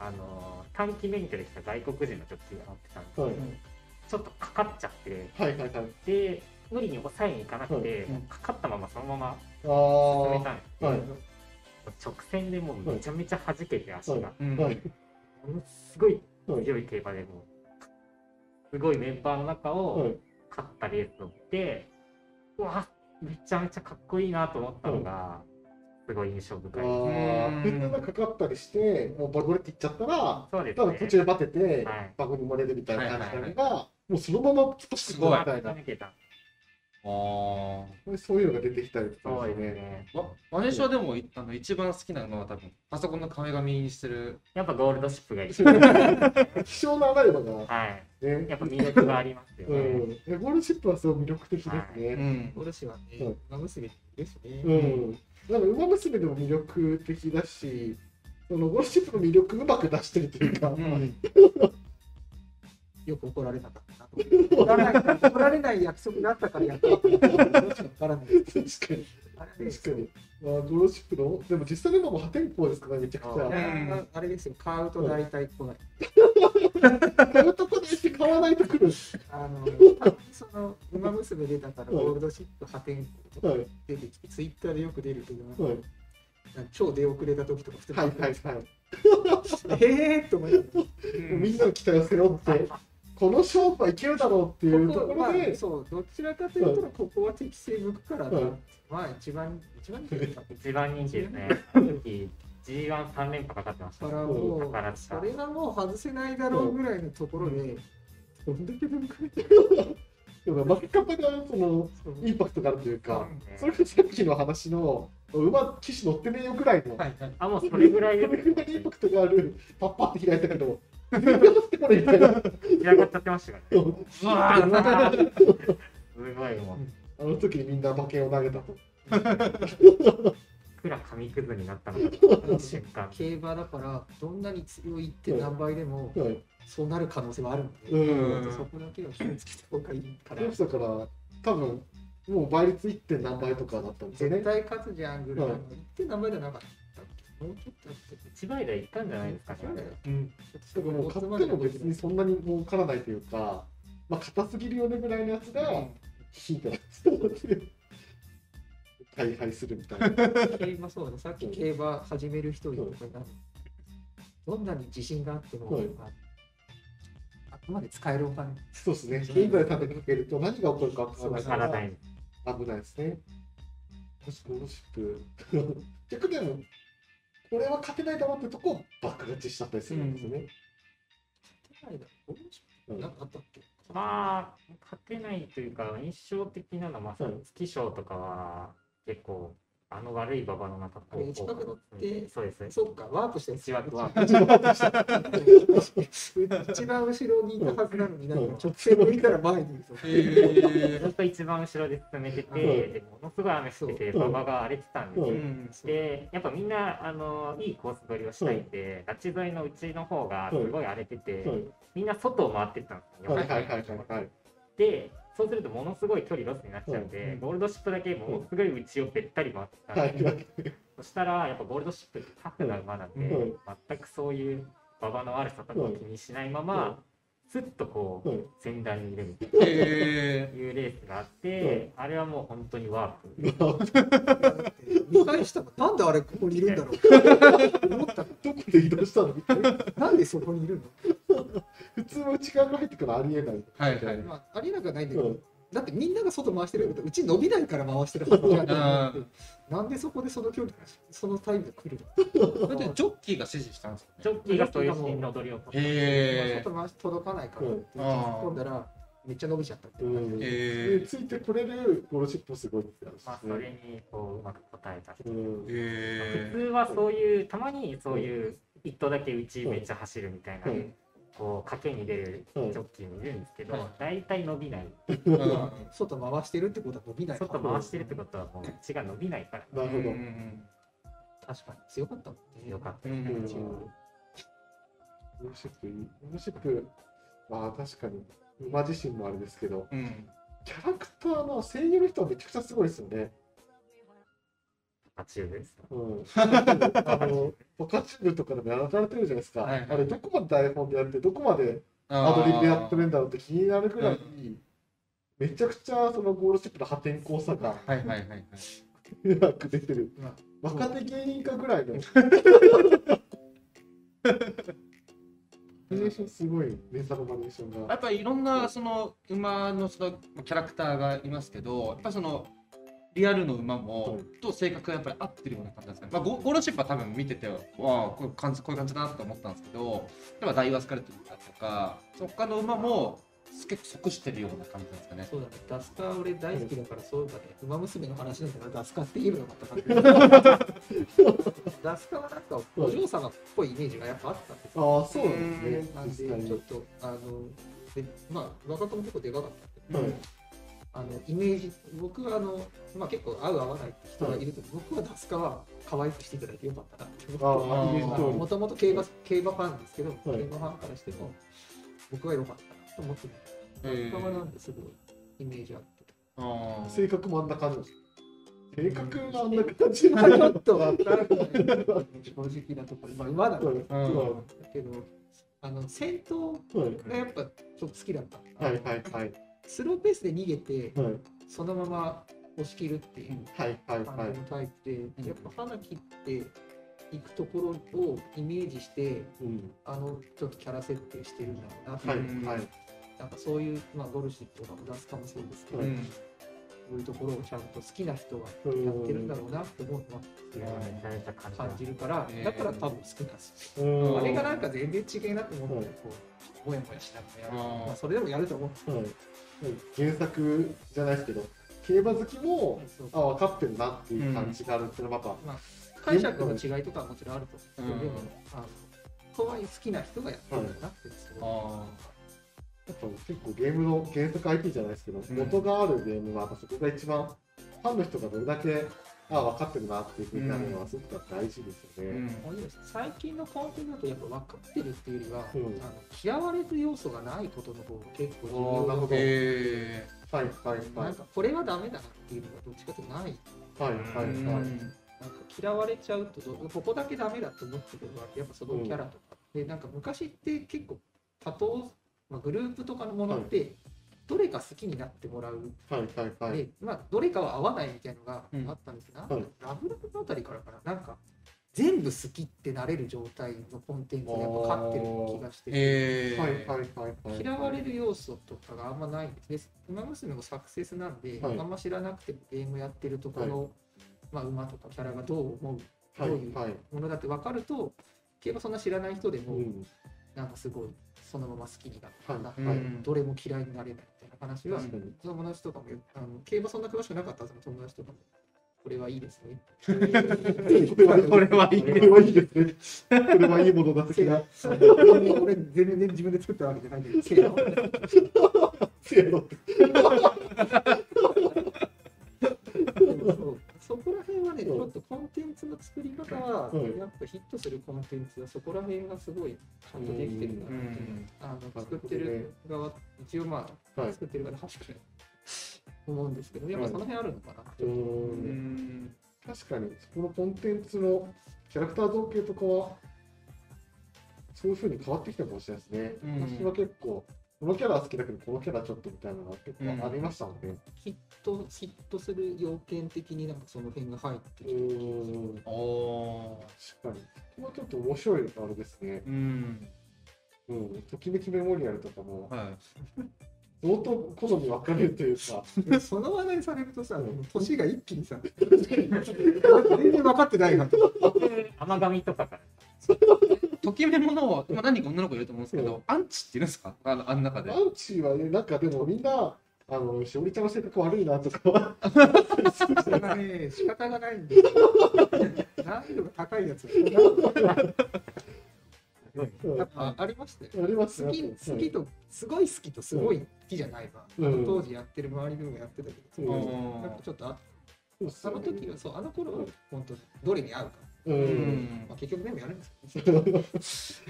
あの短期免許で来た外国人のジョッキーが乗ってたんですけど、はい。ちょっとかかっちゃってはいはいはい。で無理に抑えに行かなくて、うかかったままそのままあ進めあ。たんですけど、はい直線でもうめちゃめちゃ弾けて足が。ものすごいはい。強い競馬でもうすごいメンバーの中をはい。勝ったレースを見て、うわめちゃめちゃかっこいいなと思ったのが、すごい印象深いです。ああ。うん普通がかかったりして、もうバグレっていっちゃったら、そうですね。多分途中でバテてはい、バグに漏れるみたいな感じはいはいが、もうそのまま突っ走ってくみたいな、あーそういうのが出てきたりとかそうですね。ね。わ私はでもあの一番好きなのは多分パソコンの壁紙にしてるやっぱゴールドシップがいい。希少なライバルがはい。ね。やっぱ魅力がありますよね。うん。えゴールドシップはすごい魅力的ですうね。んおろしははいね、馬娘ですね。うん。だから、馬娘でも魅力的だし、そのゴールドシップの魅力うまく出してるというか、うん よく怒られなかったなと。怒られない怒られない約束があったからやったのからないです。確かに。確かに。まあ、ドシップの、でも実際の今も破天荒ですからね、めちゃくちゃ。んあれですよ、買うと大体来ない。買うとこでして買わないと来る。あの、その、馬娘出たから、ゴールドシップ破天荒とかはい。出てきて、ツイッターでよく出るけど、はい。超出遅れた時とか普通に、はい。はい。はい。えーっと思いながらみんなの期待を背負って、この勝負はいけるだろうっていうとこここまあろで、そう、どちらかというと、ここは適正向くからな、はいまあ一番、一番人気だ一番人気ですね。あの時 G13 連覇かかってましたね。からもう、それがもう外せないだろうぐらいのところで、どんだけでも来る。でも負け方がそのインパクトがあるというか、それがさっきの話の馬騎士乗ってねえよぐらいの、はいはい。あ、もうそれぐらいそれぐらいのインパクトがある、パッパって開いたけど、全然ってこれみたいな。仕上がっちゃってましたからね。うわーすごいもう、あの時にみんな馬券を投げたと。くら紙くずになったのが瞬間。競馬だから、どん。なに強いって何倍でも、はい。そうなる可能性はあるので、うん。そこだけは気をつけた方がいいからその、人から多分もう倍率 1. 何倍とかだったん。ですよね絶。対勝つじゃん。ぐらいの、はい言って何倍じゃなかったもうちょっとあって。一倍台いったんじゃないですかね。うんだからもう買っても別にそんなに儲からないというか、まあ硬すぎるよねぐらいのやつがヒントなんですよ。大敗するみたいな。競馬そうだ、さっき競馬始める人いるとかなどんなに自信があっても、はいまああくまで使えるお金。そうですね。現在立てかけると何が起こるか分からない。危ないですね。もしゴールドシップ。逆にでも、これは勝てないだろうってとこを爆勝ちしちゃったりするんですよね。うん。なん。かあったっけ？まあ、勝てないというか、印象的なのは、まあ、はい月賞とかは結構あの悪い馬場の中あってそうですそっか、ワープしたやつ一枠は一番後ろにいたはずなのに、なんか直線向いたら前にいるずっと一番後ろで進めてて、ものすごい雨降ってて、そう。馬場が荒れてたんですで、やっぱみんな、あのいいコース取りをしたいんで、ラチ沿いのうちの方がすごい荒れてて、はいみんな外を回ってったんですよ。はいはいはいはいはい。で、そうするとものすごい距離ロスになっちゃうんで、うんゴールドシップだけものすごい内をべったり回ってたんで、はいはい。そしたらやっぱゴールドシップってタフな馬なんで、うん全くそういう馬場の悪さとかを気にしないまま、スッとこう、うん先端にいるみたいな。えいうレースがあって、あれはもう本当にワープ。見返したの、なんであれここにいるんだろう。思ったのどこで移動したの？なんでそこにいる普通は内側から入ってくるのありえない。はいはいのまあ、ありえなくはないんだけど、うん。だってみんなが外回してるけど、うち伸びないから回してるはずじゃん。と思ってなんでそこでその距離、そのタイムで来るの？それでジョッキーが指示したんですジョッキーがそういう新の踊りを取って、へ外回し届かないからってうん。突っ込んだら、めっちゃ伸びちゃったってういう感じん。で。えでついてこれるゴールシップすごいって話まあ、それにこううまく答えた人。う。ん。え普通はそういう、たまにそういう一頭だけうちめっちゃ走るみたいな、うんこう賭けに出るジョッキーもいるんですけどうん、大体伸びない。うん。外回してるってことは伸びない。外回してるってことはもう血が伸びないから。なるほど。確かに強かったもんね。よかったうんうんゴールシップい。い、ゴールシップ、まあ確かに、馬自身もあれですけど、うんキャラクターの声優の人はめちゃくちゃすごい。ですよね。ぱかチューブです。うん。あの、ぱかチューブとかでもやられてるじゃないですか。はいはいあれ、どこまで台本でやって、どこまでアドリブでやってるんだろうって気になるぐらい、めちゃくちゃそのゴールシップの破天荒さがはいはいはいはいうまく出てる。ま あ若手芸人かぐらいの。バリエーションすごい、連鎖のバリエーションが。やっぱりいろんなその馬のそのキャラクターがいますけど、やっぱりそのリアルの馬も、うんと性格がやっぱり合ってるような感じなんですかね。まあゴゴールドシップは多分見てて、わあこういう感じこういう感じだなと思ったんですけど、例えばダイワスカレットだとか、他の馬も結構即してるような感じなんですかね。そうだね、ダスカー俺大好きだから、そうだね、馬娘の話なんだから、ダスカって言うのがまたか ダスカはなんか、お嬢様っぽいイメージがやっぱあったんですよ。ああ、そうなんですね。なんで、ちょっと、あの、でまあ、若子も結構でかかったんで、はいあのイメージ、僕はあの、まあ、結構合う合わない人がいると、僕はダスカは可愛くしていただいてよかったなって。もともと競馬競馬ファンですけど、い。競馬ファンからしても、僕は良かったなと思ってます。へー。ダスカはなんですごいイメージあってた。あー。性格もあんな感じ。です。性格があんな感じ。まあちょっとわからない。正直なところ、まあ、馬だから、だけど、あの戦闘はいがやっぱちょっと好きだった。はい。はい。はいスローペースで逃げて、はい。そのまま押し切るっていうはいはいはい。感じのタイプで、ん。やっぱ花切っていくところをイメージして、うん。あのちょっとキャラ設定してるんだろうなってはいいう、はいなんかそういう、まあ、ゴルシップとかも出すかもそうですけど、はい。うんそういうところをちゃんと好きな人はうんやってるんだろうなって思うのは感じる。から、だから多分好きなんです。よ。うん。あれがなんか全然違えなと思って、はいこう、もやもやしながらやる。まあ、それでもやると思う。はい原作じゃないですけど競馬好きもあ分かってるなっていう感じがあるっていうのはまた、解釈の違いとかはもちろんあると。思うん。ですけど、うんとはいえ好きな人がやってるんだなってすごい。あやっぱ結構ゲームの原作 IP じゃないですけど、ん。元があるゲームはやっぱそこが一番ファンの人がどれだけあ分かってるなっていうふうになるのはすごく大事ですよね。ーうん。もういいです最近のコンテンツだとやっぱ分かってるっていうよりは、うん。あの嫌われる要素がないことの方が結構重要なのあーなるほど。へはいはいはないんかこれはダメだなっていうのがどっちかというとない。はいはいーはい。なんか嫌われちゃうとどここだけダメだと思ってるのはやっぱそのキャラとか、でなんか昔って結構多頭、まあ、グループとかのものって、どれか好きになってもらう、はいはいはい。でまあ、どれかは合わないみたいなのがあったんですが、うんはいラブラブのあたりからかななんか全部好きってなれる状態のコンテンツがやっぱ勝ってる気がしてて。えはいはいはいはい。嫌われる要素とかがあんまないんです。で馬娘もサクセスなんで、はいあんま知らなくてもゲームやってるところ、まあ、馬とかキャラがどう思うはいどういうはい。ものだって分かると競馬そんな知らない人でも、うんなんかすごいそのまま好きになったな、はいどれも嫌いになれないな話は、確かに。友達とかもあの競馬そんな詳しくなかったはずの友達とかも。これはいいですね。これはいいこれはいいこれはいいですね。これはいいものだ的な。俺全然自分で作ったわけじゃないんだけど、せやそう。そこら辺はね、ちうんょっとコンテンツの作り方は、うんやっぱヒットするコンテンツはそこら辺がすごいちゃんとできてるなって、うんあの作ってる側、一応まあ、はい作ってる側で確かに思うんですけど、やっぱその辺あるのかな。うーうんん確かに、このコンテンツのキャラクター造形とかは、そういうふうに変わってきたかもしれないですね。うん私は結構、このキャラは好きだけど、このキャラちょっとみたいなのが結構ありましたので。ヒットヒットする要件的になんかその辺が入ってうきて、ーん、お確かに。ここはちょっと面白いあれですね。ーうんうん、ときめきメモリアルとかも、はい。相当好み分かれるというか、で その話題されるとさ、うん。年が一気にさ、全然分かってないなと。甘噛みとかからときめものを、まあ、何人か女の子いると思うんですけど、アンチっていうんですか？あのあん中で。ア。ンチはね、なんかでもみんな、あの、しおりちゃんの性格悪いなとかは、それがね、仕方がないんで、難易度が高いやつ。やっぱありましたよ。あります好き好きと、すごい好きとすごい好きじゃないわ。当時やってる周りでもやってたけど、うん。やっぱちょっとあっすよね。あの時は、そう、あの頃は本当、どれに合うか。う。うん。んまあ、結局全部やるんですけど、そうです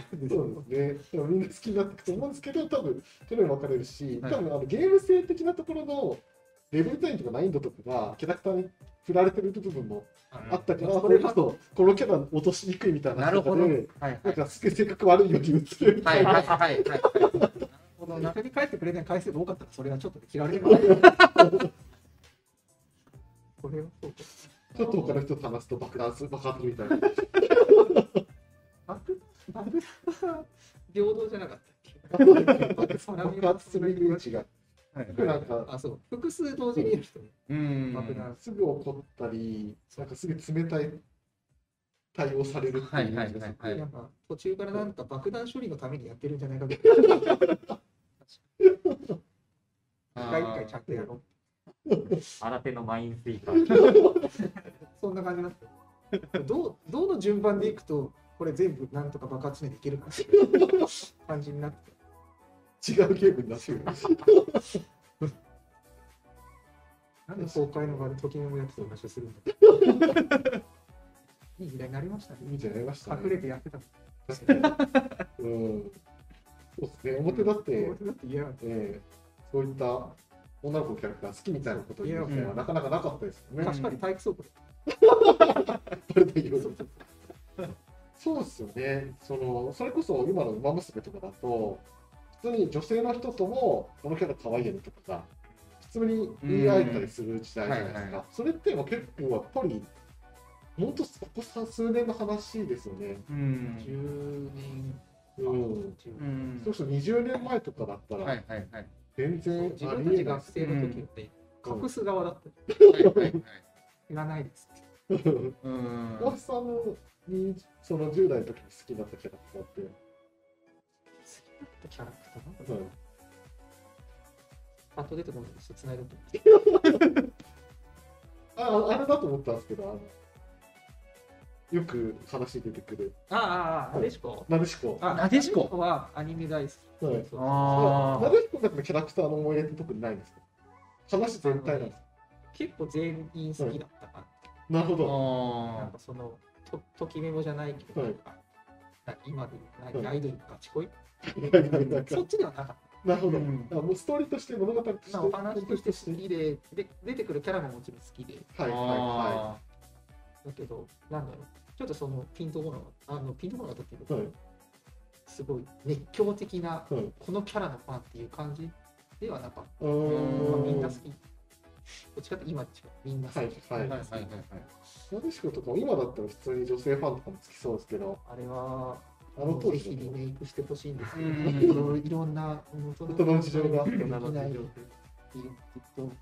ね。でもみんな好きになっていくと思うんですけど、多分、それも分かれるし、はい。多分あのゲーム性的なところのレベル単位とか難易度とかが、キャラクターに振られてる部分もあったから、それこそ、このキャラ落としにくいみたいななるほど。はいで、はいなんか、性格悪いように言ってるみたいな。はいはいはいはい。この中に帰ってくれない回数が多かったら、それはちょっと切られる。これはそうか。ちょっと他の人と話すと爆弾する、爆発みたいな。バグバグは平等じゃなかったっけ？爆発するイメージが。なんか、あ、そう。複数同時にやる人。うん。爆弾。すぐ怒ったり、なんかすぐ冷たい対応されるっていうイメージがすごくはいはいはいなんか途中からなんか爆弾処理のためにやってるんじゃないかと。一回一回ちゃんとやろう。新手のマインスイーパー。そんな感じだった。どう、どの順番でいくと、これ全部なんとか爆発しないといけるかっていう感じになって。違うゲームになってる。なんで公開の場で時のやつと話をするんだ いい時代になりましたね。いいじゃないましたね。隠れてやってた。うん。そうですね。表だって、だってええそういった女の子のキャラクター好きみたいなことを言う機会はなかなかなかったですよね。確かに体育倉庫そうで すよね。そのそれこそ今の馬娘とかだと、普通に女性の人ともこのキャラ可愛いよねとかが、普通に言い合えたりする時代じゃないですか。うんはいはそれってもう結構やっぱり、本当ここ数年の話ですよね。うん。10年。うん。10うんそうすると20年前とかだったはいら、はいはい。全然自あ分たち学生の時って隠す側だった。はいはいらないです。うん。小橋さんにその10代の時に好きだったキャラクターって、キャラクター？うんパッと出てこないです。つないでと。あ あれだと思ったんですけど、あのよく話に出てくる、ああ、ああ、なでしこ。なでしこ。あなでしこはアニメ大好き。はいそうあなでしこのキャラクターの思い出って特にないんですか？話全体なんですか？結構全員好きだったかなるほど。な。なんあかその、とときメモじゃないけど、はいなんかな今でいアイドルのガチ恋、そっちではなかっなるほど。うんあもうストーリーとして物語として。た。まあ、お話として好きでで、出てくるキャラももちろん好きで、はいはいはだけど、なんだろう、ちょっとそのピンとこなあのピンとこなかったっていうか、はいすごい熱狂的な、はいこのキャラのファンっていう感じではなかっうた。まあ。みんな好き。どっちかって今っちかみんな好き。はいはいあ。はいはい。なでしこと今だったら普通に女性ファンとかもつきそうですけど、あれは、あの当ぜひ時のリメイクしてほしいんですけど、うん。いろんな、うんそ大人の事情が大人の事情で、ずっと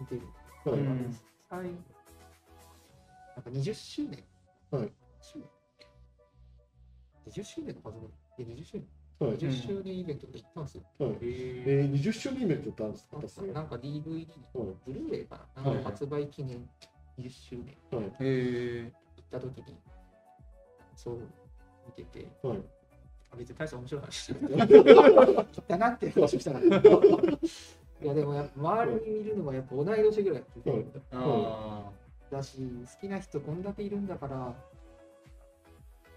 見てる。はいうん最なんか20周年。はい。周年？20周年のはずの、え、20周年はい ?20 周年イベントで行ったんですよ。はい。えー、20周年イベントってあるんですか？なんか DVD、はい。ブルーレイかな、はい発売記念20周年はい。へえ行った時に。そう見ててはい。あ別に大した面白い話だ なって話をしたらいやでもやっぱ周りにいるのはやっぱ同い年ぐらいってはい。あだし好きな人こんだけいるんだから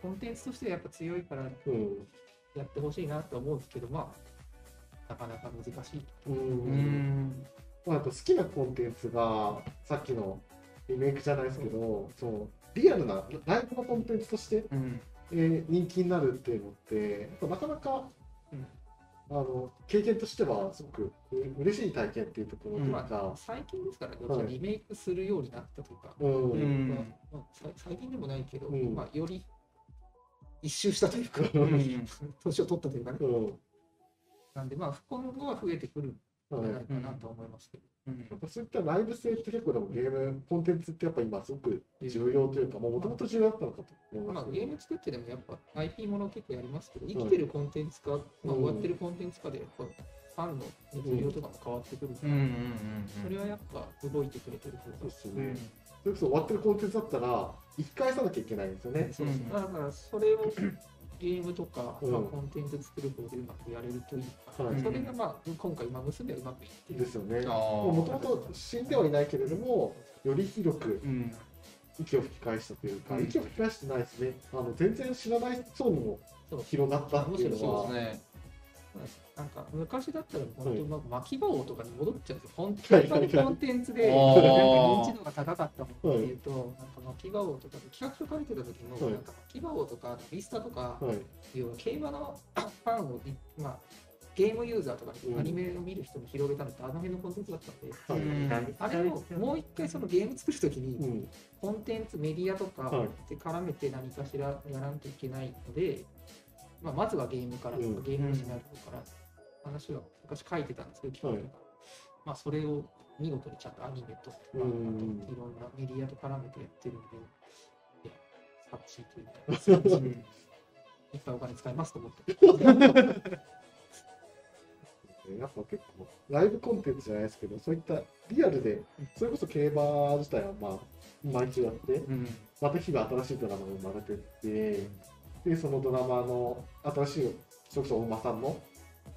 コンテンツとしてはやっぱ強いからうん。やってほしいなと思うんですけどまあなかなか難しいうん。ーうん。まあ、好きなコンテンツがさっきのリメイクじゃないですけど、そうリアルなライブのコンテンツとして、うんえー人気になるっていうのってやっぱなかなか、うん。あの経験としてはすごくう嬉しい体験っていうところとうん。まあか、最近ですからね、はい。リメイクするようになったというか、うんうん。まあ最近でもないけど、うん。まあ、より一周したというか、うん。年を取ったというかね、うん。なんで、まあ、今後は増えてくるんじゃはいないかなと思いますけど、うんやっぱそういったライブ性って結構でもゲームコンテンツってやっぱ今すごく重要というかもともと重要だったのかと思いまあ、ますけど。ゲーム作ってでもやっぱ IP もの結構やりますけど、生きてるコンテンツか、まあ、終わってるコンテンツかで、やっぱファンの熱量とかも変わってくるから、うんうんそれはやっぱ動いてくれてる方そうがうんですよね、それこそ終わってるコンテンツだったら一回返さなきゃいけないんですよね、そううん。だからそれをゲームとか、うん。まあ、コンテンツ作る方でうまくやれるといいかな、はい。それがまあ今回、今娘はうまくいってる。ですよね。あもともと死んではいないけれどもより広くうん。息を吹き返したというか、うん。息を吹き返してないですね。あの全然知らない層にも広がったっていうのそうはですねなんか昔だったら本当、まあ、巻き場王とかに戻っちゃうんですよ。本はい当にコンテンツで、なんか認知度が高かったものっていうと、なんか巻き場王とかで企画書書いてた時も、はいなんか巻き場王とかリスタとか、はい要は競馬のファンをい、まあ、ゲームユーザーとかうんアニメを見る人に広げたのってあの辺のコンテンツだったんで、あれをもう一回そのゲーム作るときに、うん。コンテンツ、メディアとかはいで絡めて何かしらやらんといけないので、まあ、まずはゲームからとか、うん。ゲームのシナリオから話は昔書いてたんですけど、はい。企画とかまあ、それを見事にちゃんとアニメと、うん。漫画といろんなメディアと絡めてやってるんで、いや、楽しいというか、うん。いっぱいお金使いますと思って。やっぱ結構ライブコンテンツじゃないですけどそういったリアルでそれこそ競馬自体はまあ毎週やってうん。また日々新しいドラマが生まれてってでそのドラマの新しいそれこそお馬さんの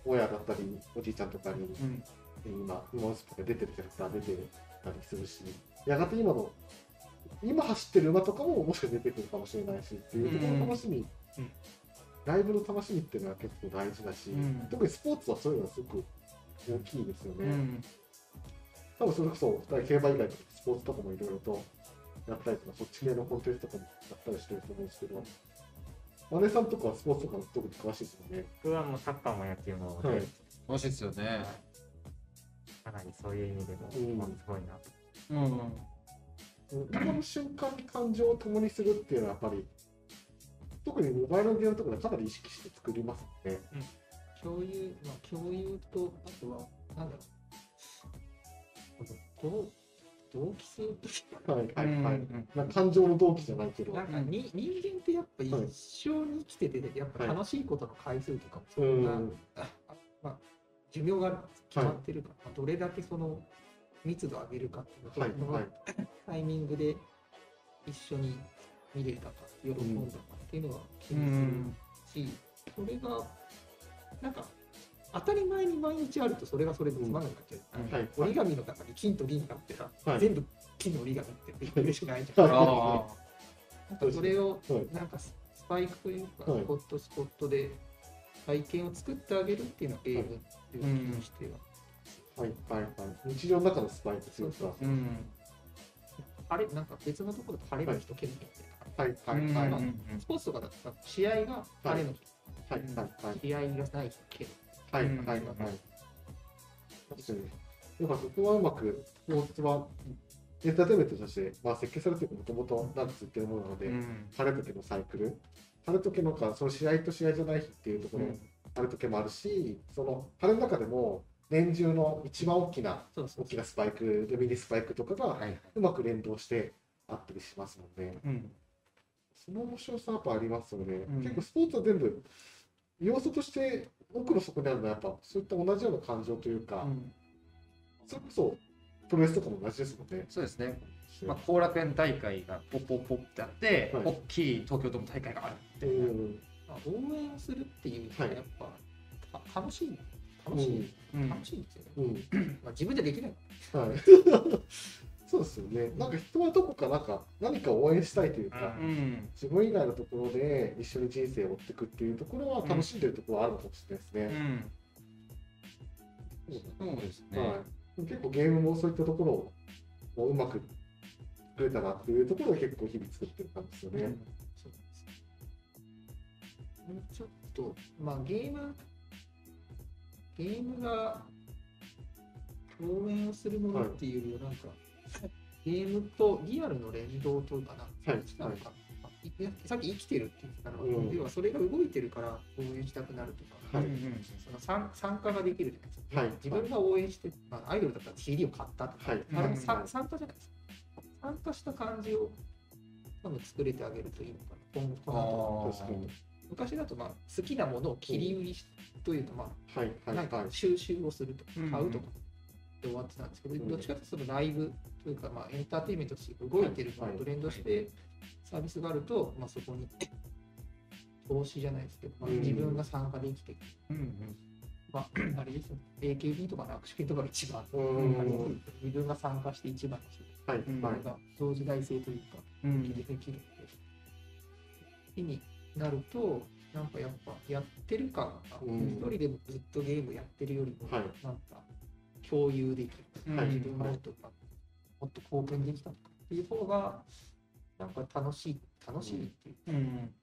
親だったりおじいちゃんとかにうん。今今のスピが出てるキャラクター出てたりするしやがて今の今走ってる馬とかももしかして出てくるかもしれないしっていうところの楽しみ、うん。ライブの楽しみっていうのは結構大事だし、うん。特にスポーツはそういうのはすごく大きいですよね。うん。多分それこそ競馬以外のスポーツとかもいろいろとやったりとか、そっち系のコンテンツとかもやったりしてると思うんですけど、マネさんとかはスポーツとかも特に詳しいですよね。僕はもうサッカーも野球もで、はい欲しいですよねかなりそういう意味でも、うんすごいなと。うん今の瞬間に感情を共にするっていうのはやっぱり、特にモバイルのゲームとかでかなり意識して作りますよね。共有、まあ、共有と、あとは、なんだろう、同同期性というか、はいはいはい。うんなんか感情の動機じゃないけど。なんかに人間ってやっぱ一生に生きてて、やっぱ楽しいことの回数とかもそんな、うん。ああまあ、寿命が決まってるから、まあどれだけその密度を上げるかっていうのと、はい。はい。タイミングで一緒に見れたか、喜んだかっていうのは気うにするん。し、それが、なんか、当たり前に毎日あるとそれがそれでつまんなくなっちゃう。うん。はい折り紙の中に金と銀があってさ、はい。全部金の折り紙って嬉しくないじゃん。はかそれをはいなんかスパイクというか、はい。スポットスポットで体験を作ってあげるっていうのはゲームっていう気にしては。はい。はい。はい。日常の中のスパイクというか。そうあうん。あれなんか別のところで晴れの日と剣の日ってはい。はい。はい。スポーツとかだったら試合が晴れの日、はい。はい。試合がない日剣はいはいはい。確かに。やっぱそこはうまく、スポーツはエンターテインメントとして、まあ、設計されているもともとなんつってるものなので、うん。晴れ時のサイクル、晴れ時のか、その試合と試合じゃない日っていうところ、うん。晴れ時もあるし、その晴れの中でも、年中の一番大きな、大きなスパイク、でミニスパイクとかがはいうまく連動してあったりしますので、うん。その面白さはやっぱありますよね。うん。結構スポーツは全部、要素として奥の底にあるのはやっぱそういった同じような感情というか、うん。それこそププロレスとかも同じですもんね。そうですね。まあ、後楽園大会がポッポッポッってあって、はい。大きい東京ドーム大会があるってう。いう。んまあ応援するっていうのははいやっぱ、た楽しい楽しい、うん。楽しいんですよね、うん。まあ、自分でできない。はい、そうですよね。なんか人はどこかなんか何か応援したいというか、うんうん。自分以外のところで一緒に人生を追っていくっていうところは楽しんでるところはあるのかもしれないですね。うん。そうですね。はい、結構ゲームもそういったところをもううまく作れたなっていうところで結構日々作ってる感じですよね。そうなんですよもうちょっと、まあゲーム、ゲームが応援をするものっていうよりは、なんか、ゲームとリアルの連動というかな、はいなんか、まあいさっき生きてるって言ってたのは、うん要はそれが動いてるから応援したくなるとか、はいその参参加ができるじゃないですか。はい自分が応援して、まあ、アイドルだったら CD を買ったとか、はいあ参加じゃないですか。参加した感じを多分作れてあげるといいのかな。今後かな。昔だとまあ好きなものを切り売りしというか、まはいあ、はいはい。なんか収集をするとかうん買うとかで終わってたんですけど、うんどっちかというとそのライブというか、まあ、エンターテインメントとして動いてるものと連動してサービスがあると、まあ、そこに投資じゃないですけど、まあ、うん。自分が参加できて、うんうん。まあ、あれですよね、AKB とかの握手券とかが一番。自分が参加して一番にする。は。が同時代性というか、うん。できるので、日になると、なんかやっぱやってる感が、一、うん。人でもずっとゲームやってるよりも、はい。なんか共有できる、うんはい。自分もっとか、もっと貢献できたっていう方が、なんか楽しい、楽しいっていう。うん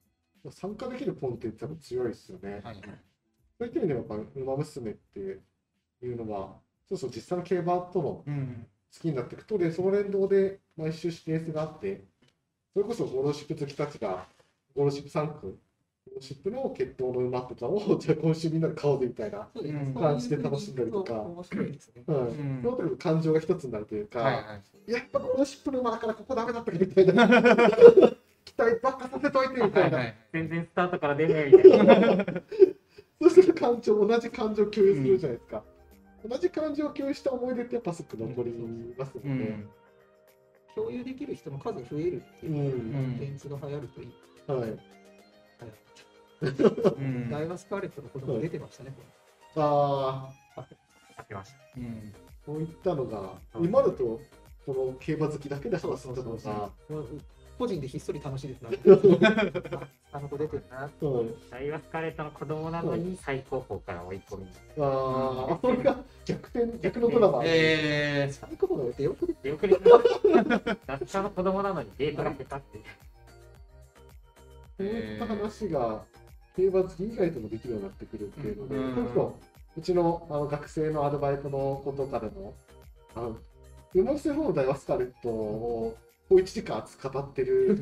参加できるポンって多分強いですよね。はいそういった意味ではやっぱ「ウマ娘」っていうのは、そうそう実際の競馬とのうん好きになっていくと、で、その連動で毎週指定数があって、それこそゴールドシップ好きたちが、ゴールドシップ3区、シップの決闘の馬とかを、じゃあ今週みんなで買おうぜみたいな、感じで楽しんだりとか。うんその時の感情が一つになるというか、はいはいやっぱゴールドシップの馬だからここダメだったみたいな、期待ばっかさせといてみたいな、はいはい。全然スタートから出ねえみたいな。そうすると感情、同じ感情を共有するじゃないですか。同じ感情を共有した思い出ってやっぱすぐ残りますよね。うん。共有できる人の数増えるっていうう、ん。うん。コンテンツが流行るといい。はい。うん。ダイワスカーレットの子供出てましたね、こああ、書きました。うん。こういったのが、はい。今だと、この競馬好きだけで話すのが、れ。個人でひっそり楽しいです。な。あ あの子出てるな。う。ん、ダイワスカレットの子供なのに最高峰から追い込み。ああ、それが逆転、逆のドラマ。えー。最高の出遅れ。よくね、雑貨の子供なのにデートが下手って。いう。こういった話が、競馬好き以外ともできるようになってくるっていうので、うん。それこそうちのあの学生のアルバイトの子とかでも、あの、ウマスの方のダイワスカレットを、こう1時間熱く語ってる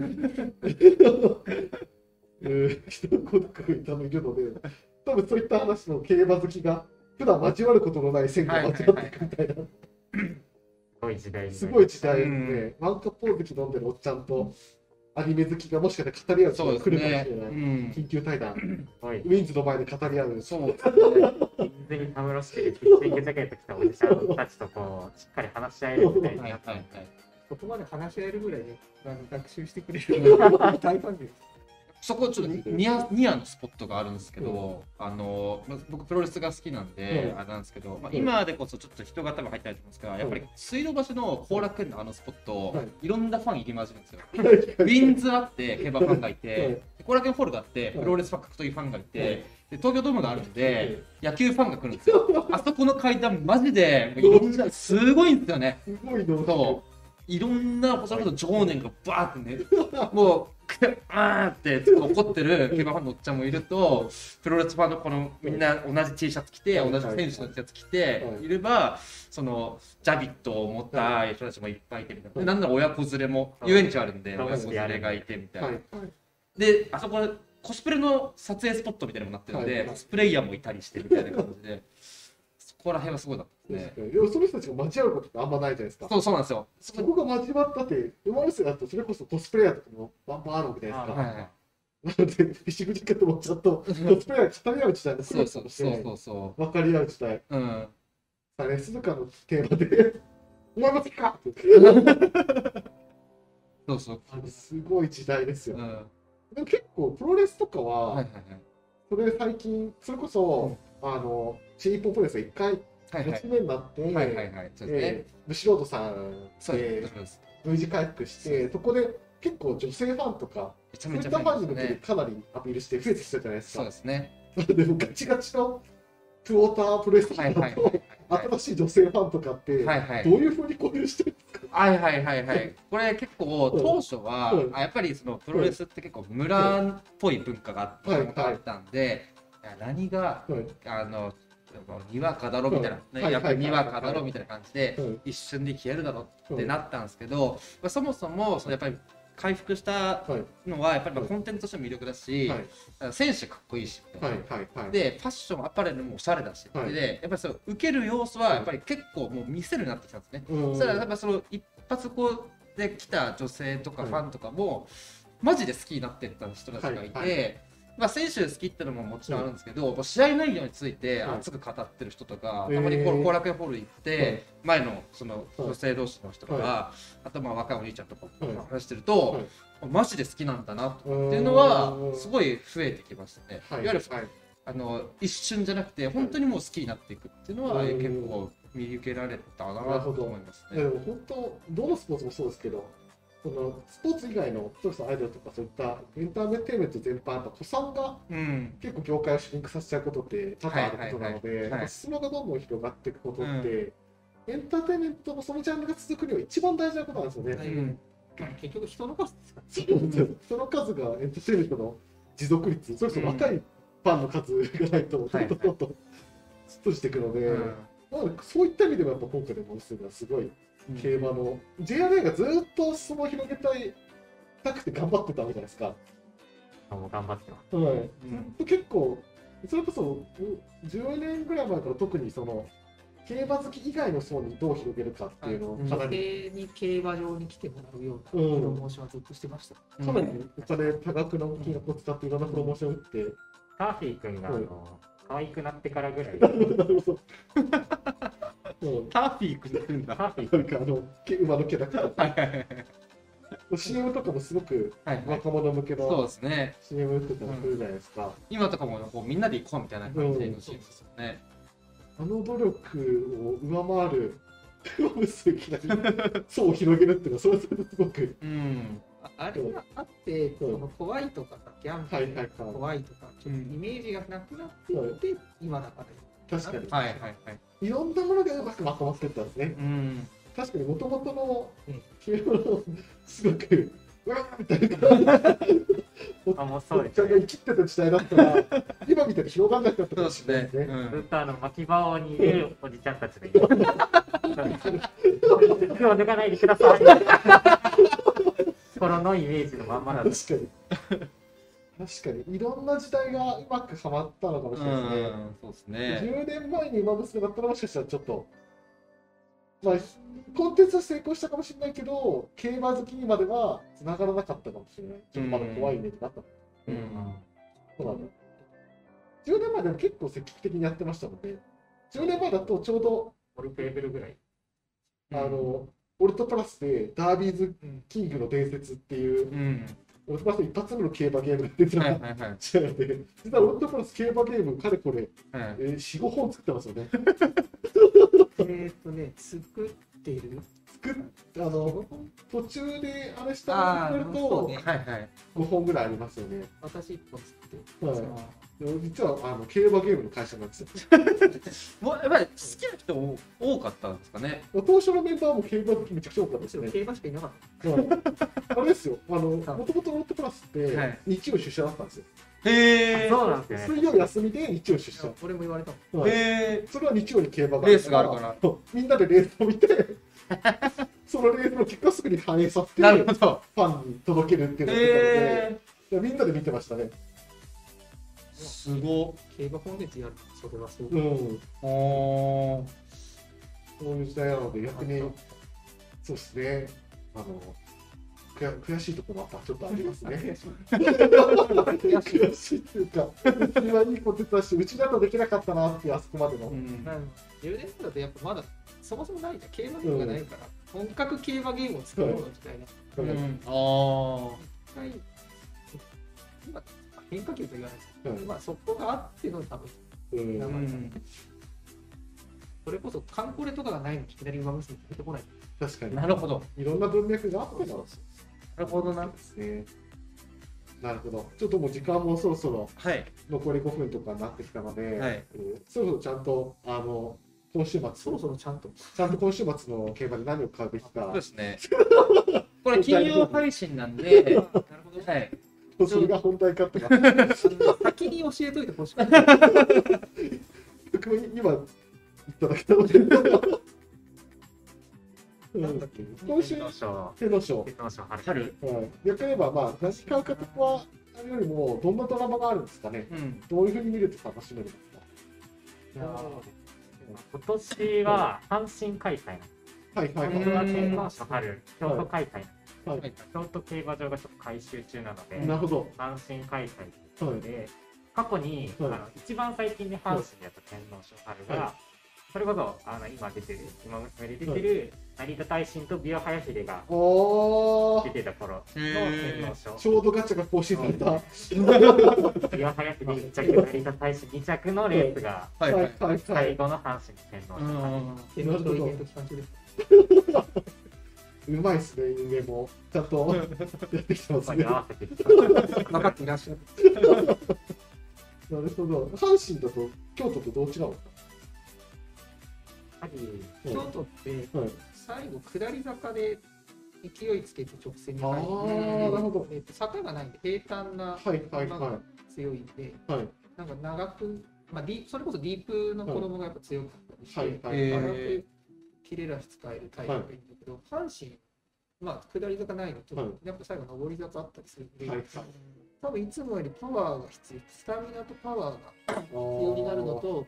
うん人の子とかがいたのいるので、多分そういった話の競馬好きが、普段交わることのない線が交わっていくみたいな、すごい時代にすごい時代で、うん。ワンカップ好き飲んでるおっちゃんと、アニメ好きがもしかしたら語り合う時そうですが来るかもしねれない。うん緊急対談、すごいウィンズの前で語り合う。そうですね水にたむろしてるキッチングジャケット着たおじさんたちとこうしっかり話し合えるみたいな。はいはいはいそこまで話し合えるぐらいね、あの学習してくれる 大歓迎です。そこちょっとニアニアのスポットがあるんですけど、あのま僕プロレスが好きなんで、うん。あれなんですけど、まあ、うん今でこそちょっと人が多分入ったりと思うん。ですが、やっぱり水道橋の後楽園のあのスポット、はいい、ろんなファン入り混じるんですよ。ウィンズあって競馬ファンがいて、はい後楽園ホールがあってプロレスファン格闘技ファンがいて、で東京ドームがあるんで、野球ファンが来るんですよ。あそこの階段マジでもういろんなすごいんですよね。すごいの。そういろんなそれこそ情念がバーってね もうくあーって怒ってる競馬ファンのおっちゃんもいるとプロレスファンのこのみんな同じ T シャツ着てはい同じ選手のやつ着てはい。いればそのジャビットを持った人たちもいっぱいいてみたいな。でなんなら親子連れも遊園地あるんではい。親子連れがいてみたいは。なであそこコスプレの撮影スポットみたいなのもなってるんはい。でコスプレイヤーもいたりしてみたいな感じで。そこら辺はすごいだったね。でもその人たちが交わることってあんまないじゃないですか。そうそうなんですよ。そこが交わったって、生まれてだとそれこそコスプレイヤーとかもバンバンあるわけじゃないですか。はいはいなので、フィッシングジッケットもちゃんとコスプレイヤーが語り合う時代も来そうそう。そうそうそ分かり合う時代。う。うん。さね、鈴鹿のテーマで今の時か？そうそう。すごい時代ですよ。うん。はでも結構プロレスとかいは、はいはい。それ最近、それこそ、あの、チーポプロレスが一回、はいはい8。年になって、はいはいはい。そうですね。えーブシロードさんで。V 字回復して、そこで結構女性ファンとか、そういめちゃめちゃったファンに向けてね。かなりアピールして増えてきたじゃないですかそうで。すね。でもガチガチのトゥォータープロレスはいはいはいとはい。新しい女性ファンとかって、はいはいどういうふうに交流してるんですか？はいはいはいはい。これ結構当初は、うんあやっぱりそのプロレスって結構村っぽい文化があったんで、いや何がはいあのにわかだろみたいな、ねやっぱりにわかはい。だろみたいな感じで、うん。一瞬で消えるだろうんってなったんですけど、まあ、そもそもそのやっぱり回復したはい。のはやっぱりまあはいコンテンツとしても魅力だし、はい。選手かっこいいしはいはいはい。でファッションアパレルもおしゃれだし、はい。でやっぱりそう受ける要素はやっぱり結構もう見せるようになってきたんですね。うん。そしたらやっぱその一発こうで来た女性とかファンとかも、マジで好きになってった人たちがいて、はいはまあ、選手好きってのももちろんあるんですけど、もう試合内容についてはい熱く語ってる人とか、へー。たまにこう後楽園ホール行って、はい。前のその女性同士の人とか、はあとまあ若いお兄ちゃんとかはい話してると、はい。マジで好きなんだなってっいうのはすごい増えてきましたね。はい。いわゆるはい。あの一瞬じゃなくて本当にもう好きになっていくっていうのはうん結構見受けられたなと思いますね。本当、どのスポーツもそうですけど、そのスポーツ以外の、それこそアイドルとかそういったエンターテインメント全般、やっぱ古参がうん。結構業界をシュリンクさせちゃうことって多々あることなので、裾野がどんどん広がっていくことって、エンターテインメントのそのジャンルが続くには一番大事なことなんですよね。うん。結局人の数ですかそうなんですよその数がエンターテインメントの持続率、それこそ若いファンの数がないと、どんどんどんどん閉じていくので、うん。そういった意味でもやっぱ今回のモンスターはすごい競馬の、JRA がずっと裾野を広げたいたくて頑張ってたわけじゃないですか。もう頑張ってます。はい、うん。ずっと結構、それこそう10年ぐらい前から特にその競馬好き以外の層にどう広げるかっていうのをかな女り、性に競馬場に来てもらうようなプうん。ロモーションはずっとしてました。かなりお金多額の金額を使っていろんなプロモーションを打って、ターフィー君があの可愛くなってからぐらい、なるほどうんターフィー君ってんだ。なんかあのけ馬のキャラクタはいはいはいー CM とかもすごくはいはい。若者向けそうのですね。CM 打ってたりするじゃないですか。今とかもこうみんなで行こうみたいな感じのシーンですよね。あの努力を上回るプロレスいきなり層を広げるっていうのはそれはそれですごくうん。ああれがあって、うんその怖いとかさ、ギャンブルはいはいはい怖いとか、ちょっとイメージがなくなってはいいって、今だから。確かに、はいはいはい。い、ろんなものがうまくまとまってったんですねうん。確かにもともとのうん競馬のすごくうわーみたいなあもうそうですおっちゃんがね。生きてた時代だったら今みたいに広がんなかったかもそうですね。しれないですねうんずっとあの巻き場にいるおじちゃんたちがいる。服を脱がないでください。頃のイメージのまんまだと。確かに確かにいろんな時代がうまくはまったのかもしれないですね、うんそうですね。10年前に馬娘だったらもしかしたらちょっと、まあ、コンテンツは成功したかもしれないけど、競馬好きにまでは繋がらなかったかもしれない。ちょっとまだ怖いイメージがあった。うんそうだ。10年前でも結構積極的にやってましたので、10年前だとちょうど、オルフェーブルぐらい。あの、オルトプラスでダービーズキングの伝説っていう、うん。オルトプラスの一発目の競馬ゲームが出てたはいはいはい。時代で、実はオルトプラス競馬ゲーム、かれこれ、はいえー、4、5本作ってますよね。えーっとね、作ってる？作っあの途中であれしたのをるとはいはい。5本ぐらいありますよね。私一本作って。はい実はあの競馬ゲームの会社なんですよ。もうやっぱり好きな人も多かったんですかね？当初のメンバーも競馬好きめちゃくちゃ多かったですね。競馬しかいなかっはいあれですよ、あのもともとロットプラスってはい日曜出社だったんですよ。へえ。そうなんですよね。水曜休みで日曜出社た。。俺も言われたもん。はいへえ。それは日曜に競馬がレースがあるからみんなでレースを見て、そのレースの結果をすぐに反映させて、フ。ァンに届けるっていうのをやってたので、みんなで見てましたね。すご。競馬コンテンツやる。それはそう。うん。おー。そういう時代なので、逆に、そうですね、あの、悔悔しいところまたちょっとありますね。悔しいっていうか、今いいこと言ったし、うちだとできなかったなっていう、あそこまでの。うんまあ10年前だとやっぱまだそもそもないじゃん競馬ゲームがないから、本格競馬ゲームを作ろうみたいな、うん、あ一回今変化球と言わないですけど、うん。まあそこがあっての多分うん。あ、うん、それこそカンコレとかがないのにいきなり馬娘出てこない。確かに。なるほど。いろんな文脈があってのなるほどなですねなるほど。ちょっともう時間もそろそろはい。残り5分とかになってきたので、はい。うん。そろそろちゃんとあの今週末そろそろちゃんと。ちゃんと今週末の競馬で何を買うべきか。そうですね。これ 金曜配信なんで。なるほど。はいそれが本題かってか先に教えといてほしい今いただけたので、う。んなんだっけ今週手の賞、天皇賞春春はい、逆に言えばまあ何買う。かとかはあれよりもどんなドラマがあるんですかねう。んどう。いう。ふう。に見ると楽しめるんですかいや今年は阪神開催はいはいはは天皇賞春京都開催い、はい。はい。京都競馬場がちょっと改修中なのでなるほど。阪神開催というはいことで、過去に、はい。あの一番最近で阪神でやった天皇賞春が、はそれこそあの今出てる今娘で出てる、成田大臣とビア早秀が出てた頃の天皇賞。ちょうどガチャが更新された。はビア早秀1着成田大臣2着のレースがはい。はい。い。はい。は最い後の阪神天皇賞。春、うん。天皇賞イベント期間中ですうまいっすね人間も。ちゃんとやってきてますね。分かっていらっしゃるなるほど阪神だと京都とどう違うんですやはり京都って最後下り坂で勢いつけて直線に入ってなるほどえっと坂がないんで平坦なはいはいは強いんで、なんか長く、まあ、ディそれこそディープの子供がやっぱ強かったりして、はいはいえ長ーく切れらし使えるタイプがいいんだけど、阪神、まあ、下り坂ないのと、はい。やっぱ最後上り坂あったりするんで、はいはい。多分いつもよりパワーが必要、スタミナとパワーが必必要になるのと、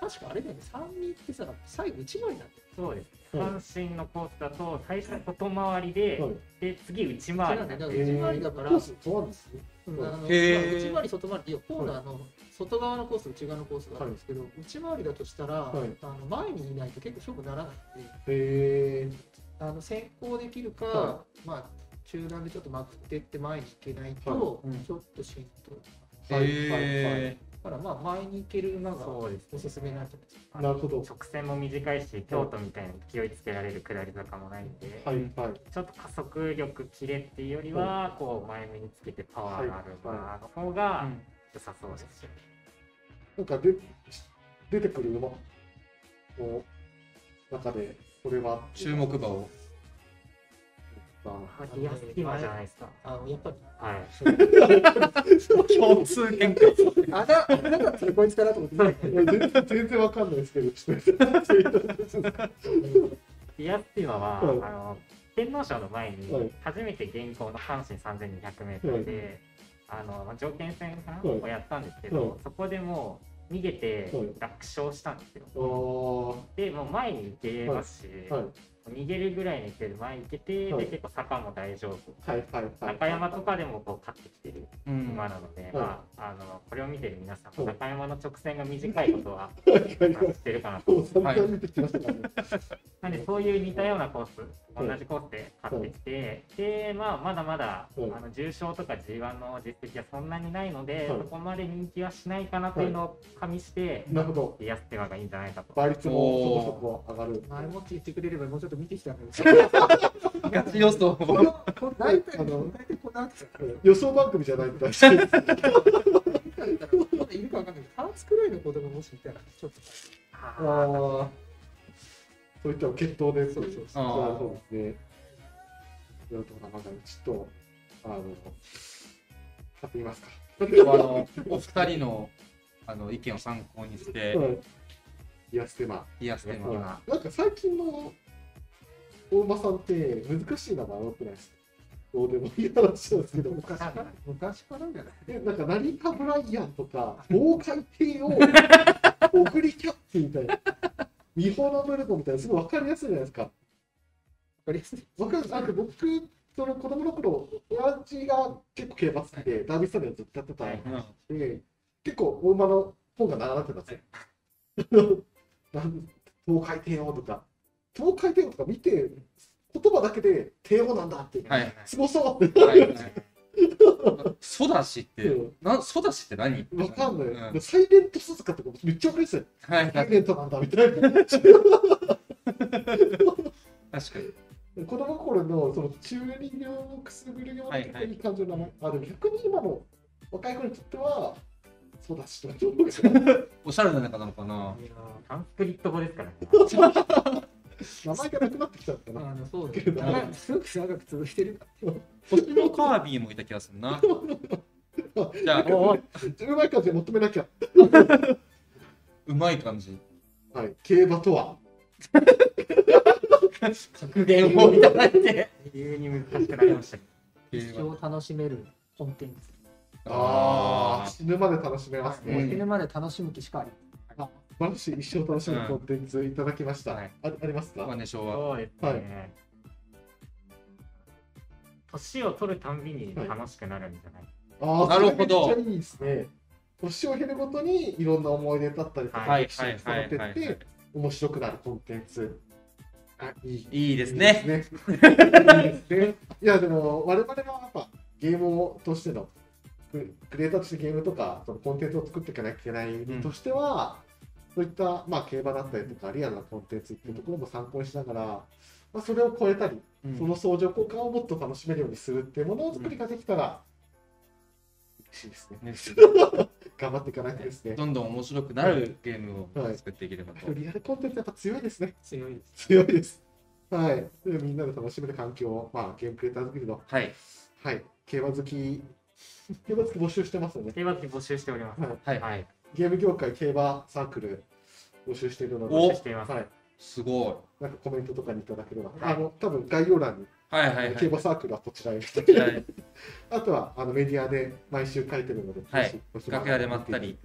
確かあれだよね、3人ってさ、最後1枚なんだよ。そうです。はい。阪神のコースだと最初外回りで、はい。で次内回り。なんだからで内回りだから、コース問わんですね。内回り、外回り、いや、コーナーの外側のコース、内側のコースがあるんですけど、内回りだとしたら、はい。あの前にいないと結構勝負ならないんで、へえあの先行できるか、はまあ、中段でちょっとまくってって前に行けないと、はうん。ちょっとしんどい。はい。はい。はいえだから、まあ、前に行ける馬がそうですおすすめなんじゃないですか。なるほど。直線も短いし京都みたいに勢いつけられる下り坂もないんで、はい。はい。ちょっと加速力キレっていうよりは、こう前目につけてパワーがある馬の方が良さそうですし、なんかで出てくる馬の中でこれは注目馬を。いですか。あのやっぱり、はい。共通見解あだ、あだったらこいつかなと思って。全然全然わかんないですけど。スティマは、はい。あの天皇賞の前はい。に初めて現行の阪神 3200m で、あのまあ条件戦かな、はいをやったんですけど、はいそこでもう逃げてはい楽勝したんですよ。でもう前に行けますし、はい逃げるぐらいに行ける前に行けて、はい。で結構坂も大丈夫。はいはいはい。中山とかでもこう勝ってきてるうん。馬なので、はい。まあ、あのこれを見てる皆さんもはい。中山の直線が短いことははいはい知ってるかなともう散々見てきましたからねなんでそういう似たようなコース、はい。同じコースで勝ってきて、で、まあ、まだまだ、はい。あの重賞とか G1 の実績はそんなにないので、はい。そこまで人気はしないかなというのを加味して、なるほど。リアステマがいいんじゃないかと。倍率もそこそこ上がる前もって言ってくれればもうちょっと見てきたんだけど。ガチ予想。このこ大体、あの大体この後さ、予想番組じゃないみたいですいるかわかんないけど、ハーツくらいの子供もしいたら、ちょっと。ああそういった決闘でそうそうそうそうですねやるとまだちょっとあの買ってみますか。ちょっとあのお二人のあの意見を参考にしてはい。いやステマ。リアステマは。いなんか最近の大馬さんって難しい名前多くないです。かどうでもいい話なんですけど。昔から、昔からじゃない？えなんか何かブライアンとか豪快帝王オグリキャップみたいな。ミホナブルコみたいなすごい分かりやすいじゃないですか。わかりやすい。わかる。あと僕その子供の頃親父が結構競馬好きでダービースタリオンずっとやってた。うん。で結構大馬の本が並んでたんですよ。なん東海帝王とか、東海帝王とか見て、言葉だけで帝王なんだって、はいすごそうって、はいはい。ソダシってうん、なソダシって何？わかんない、うんサイレント鈴鹿とかめっちゃわかりやすい。はいはい。サイレントなんだみたいな。確かに。子供心のその中二病をくすぐるようなはいはいいい感じの名前、あでも逆に今の若い子にとってはそうだしとかちょっとおしゃれな中なのかな？いやサンスクリット語ですからね。名前がなくなってきちゃったな。あのそうけど。すごく長く続いてるから。星 のカービィもいた気がするな。じゃあ、おお自分前から求めなきゃ。うまい感じ。はい、競馬とは。格言をいただいて。急に難しくなりましたけ一生楽しめるコンテンツ。ああ、あ死ぬまで楽しめますね。死ぬまで楽しむ気しかあり。素晴らしい一生楽しむコンテンツいただきました。はいあありますあ。まあか？ね、昭ど。和。そうですはいね。年を取るたんびに楽しくなるんじゃない？ああ、なるほどめっちゃいいですね。年を経るごとにいろんな思い出だったりとか、はい歴史に伝わってはいはいはいって、面白くなるコンテンツ。あいいいいですね。いいですね。いいですねいや、でも、我々はやっぱゲームをとしての、ククリエイターとしてゲームとか、そのコンテンツを作っていかなきゃいけないんとしては、そういった、まあ、競馬だったりとか、リアルなコンテンツっていうところも参考にしながら、まあ、それを超えたり、うんその相乗効果をもっと楽しめるようにするっていうものを作りができたら、嬉しいですね。ね 頑張っていかないとですね。どんどん面白くなるゲームを作っていければと。リアルコンテンツやっぱ強いですね。強いです。強いです。はい。でみんなで楽しめる環境を、まあ、ゲームクリエイター作りの、はい。はい。競馬好き、競馬好き募集してますよね。競馬機募集しております。はい。はい。はい。ゲーム業界競馬サークル募集しているので、お募集しています。はい。すごい。なんかコメントとかにいただければ、はいあの、多分概要欄に、はいはいはい。競馬サークルはこちらへ。はいあとは、あのメディアで毎週書いてるので、はい楽屋でまったり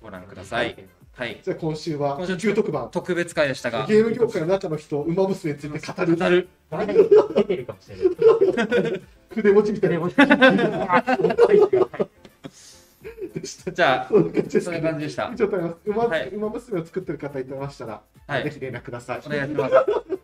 ご覧ください。はい。じゃあ今週は今週旧特番、特別会でしたが。ゲーム業界の中の人、馬娘について語る、なる。誰か出てるかもしれない。筆文字みたいな。じゃあ、そんな感じですそんな感じでした以。上となります馬はい馬娘を作ってる方いたましたら、はいぜひ連絡ください。お願いします。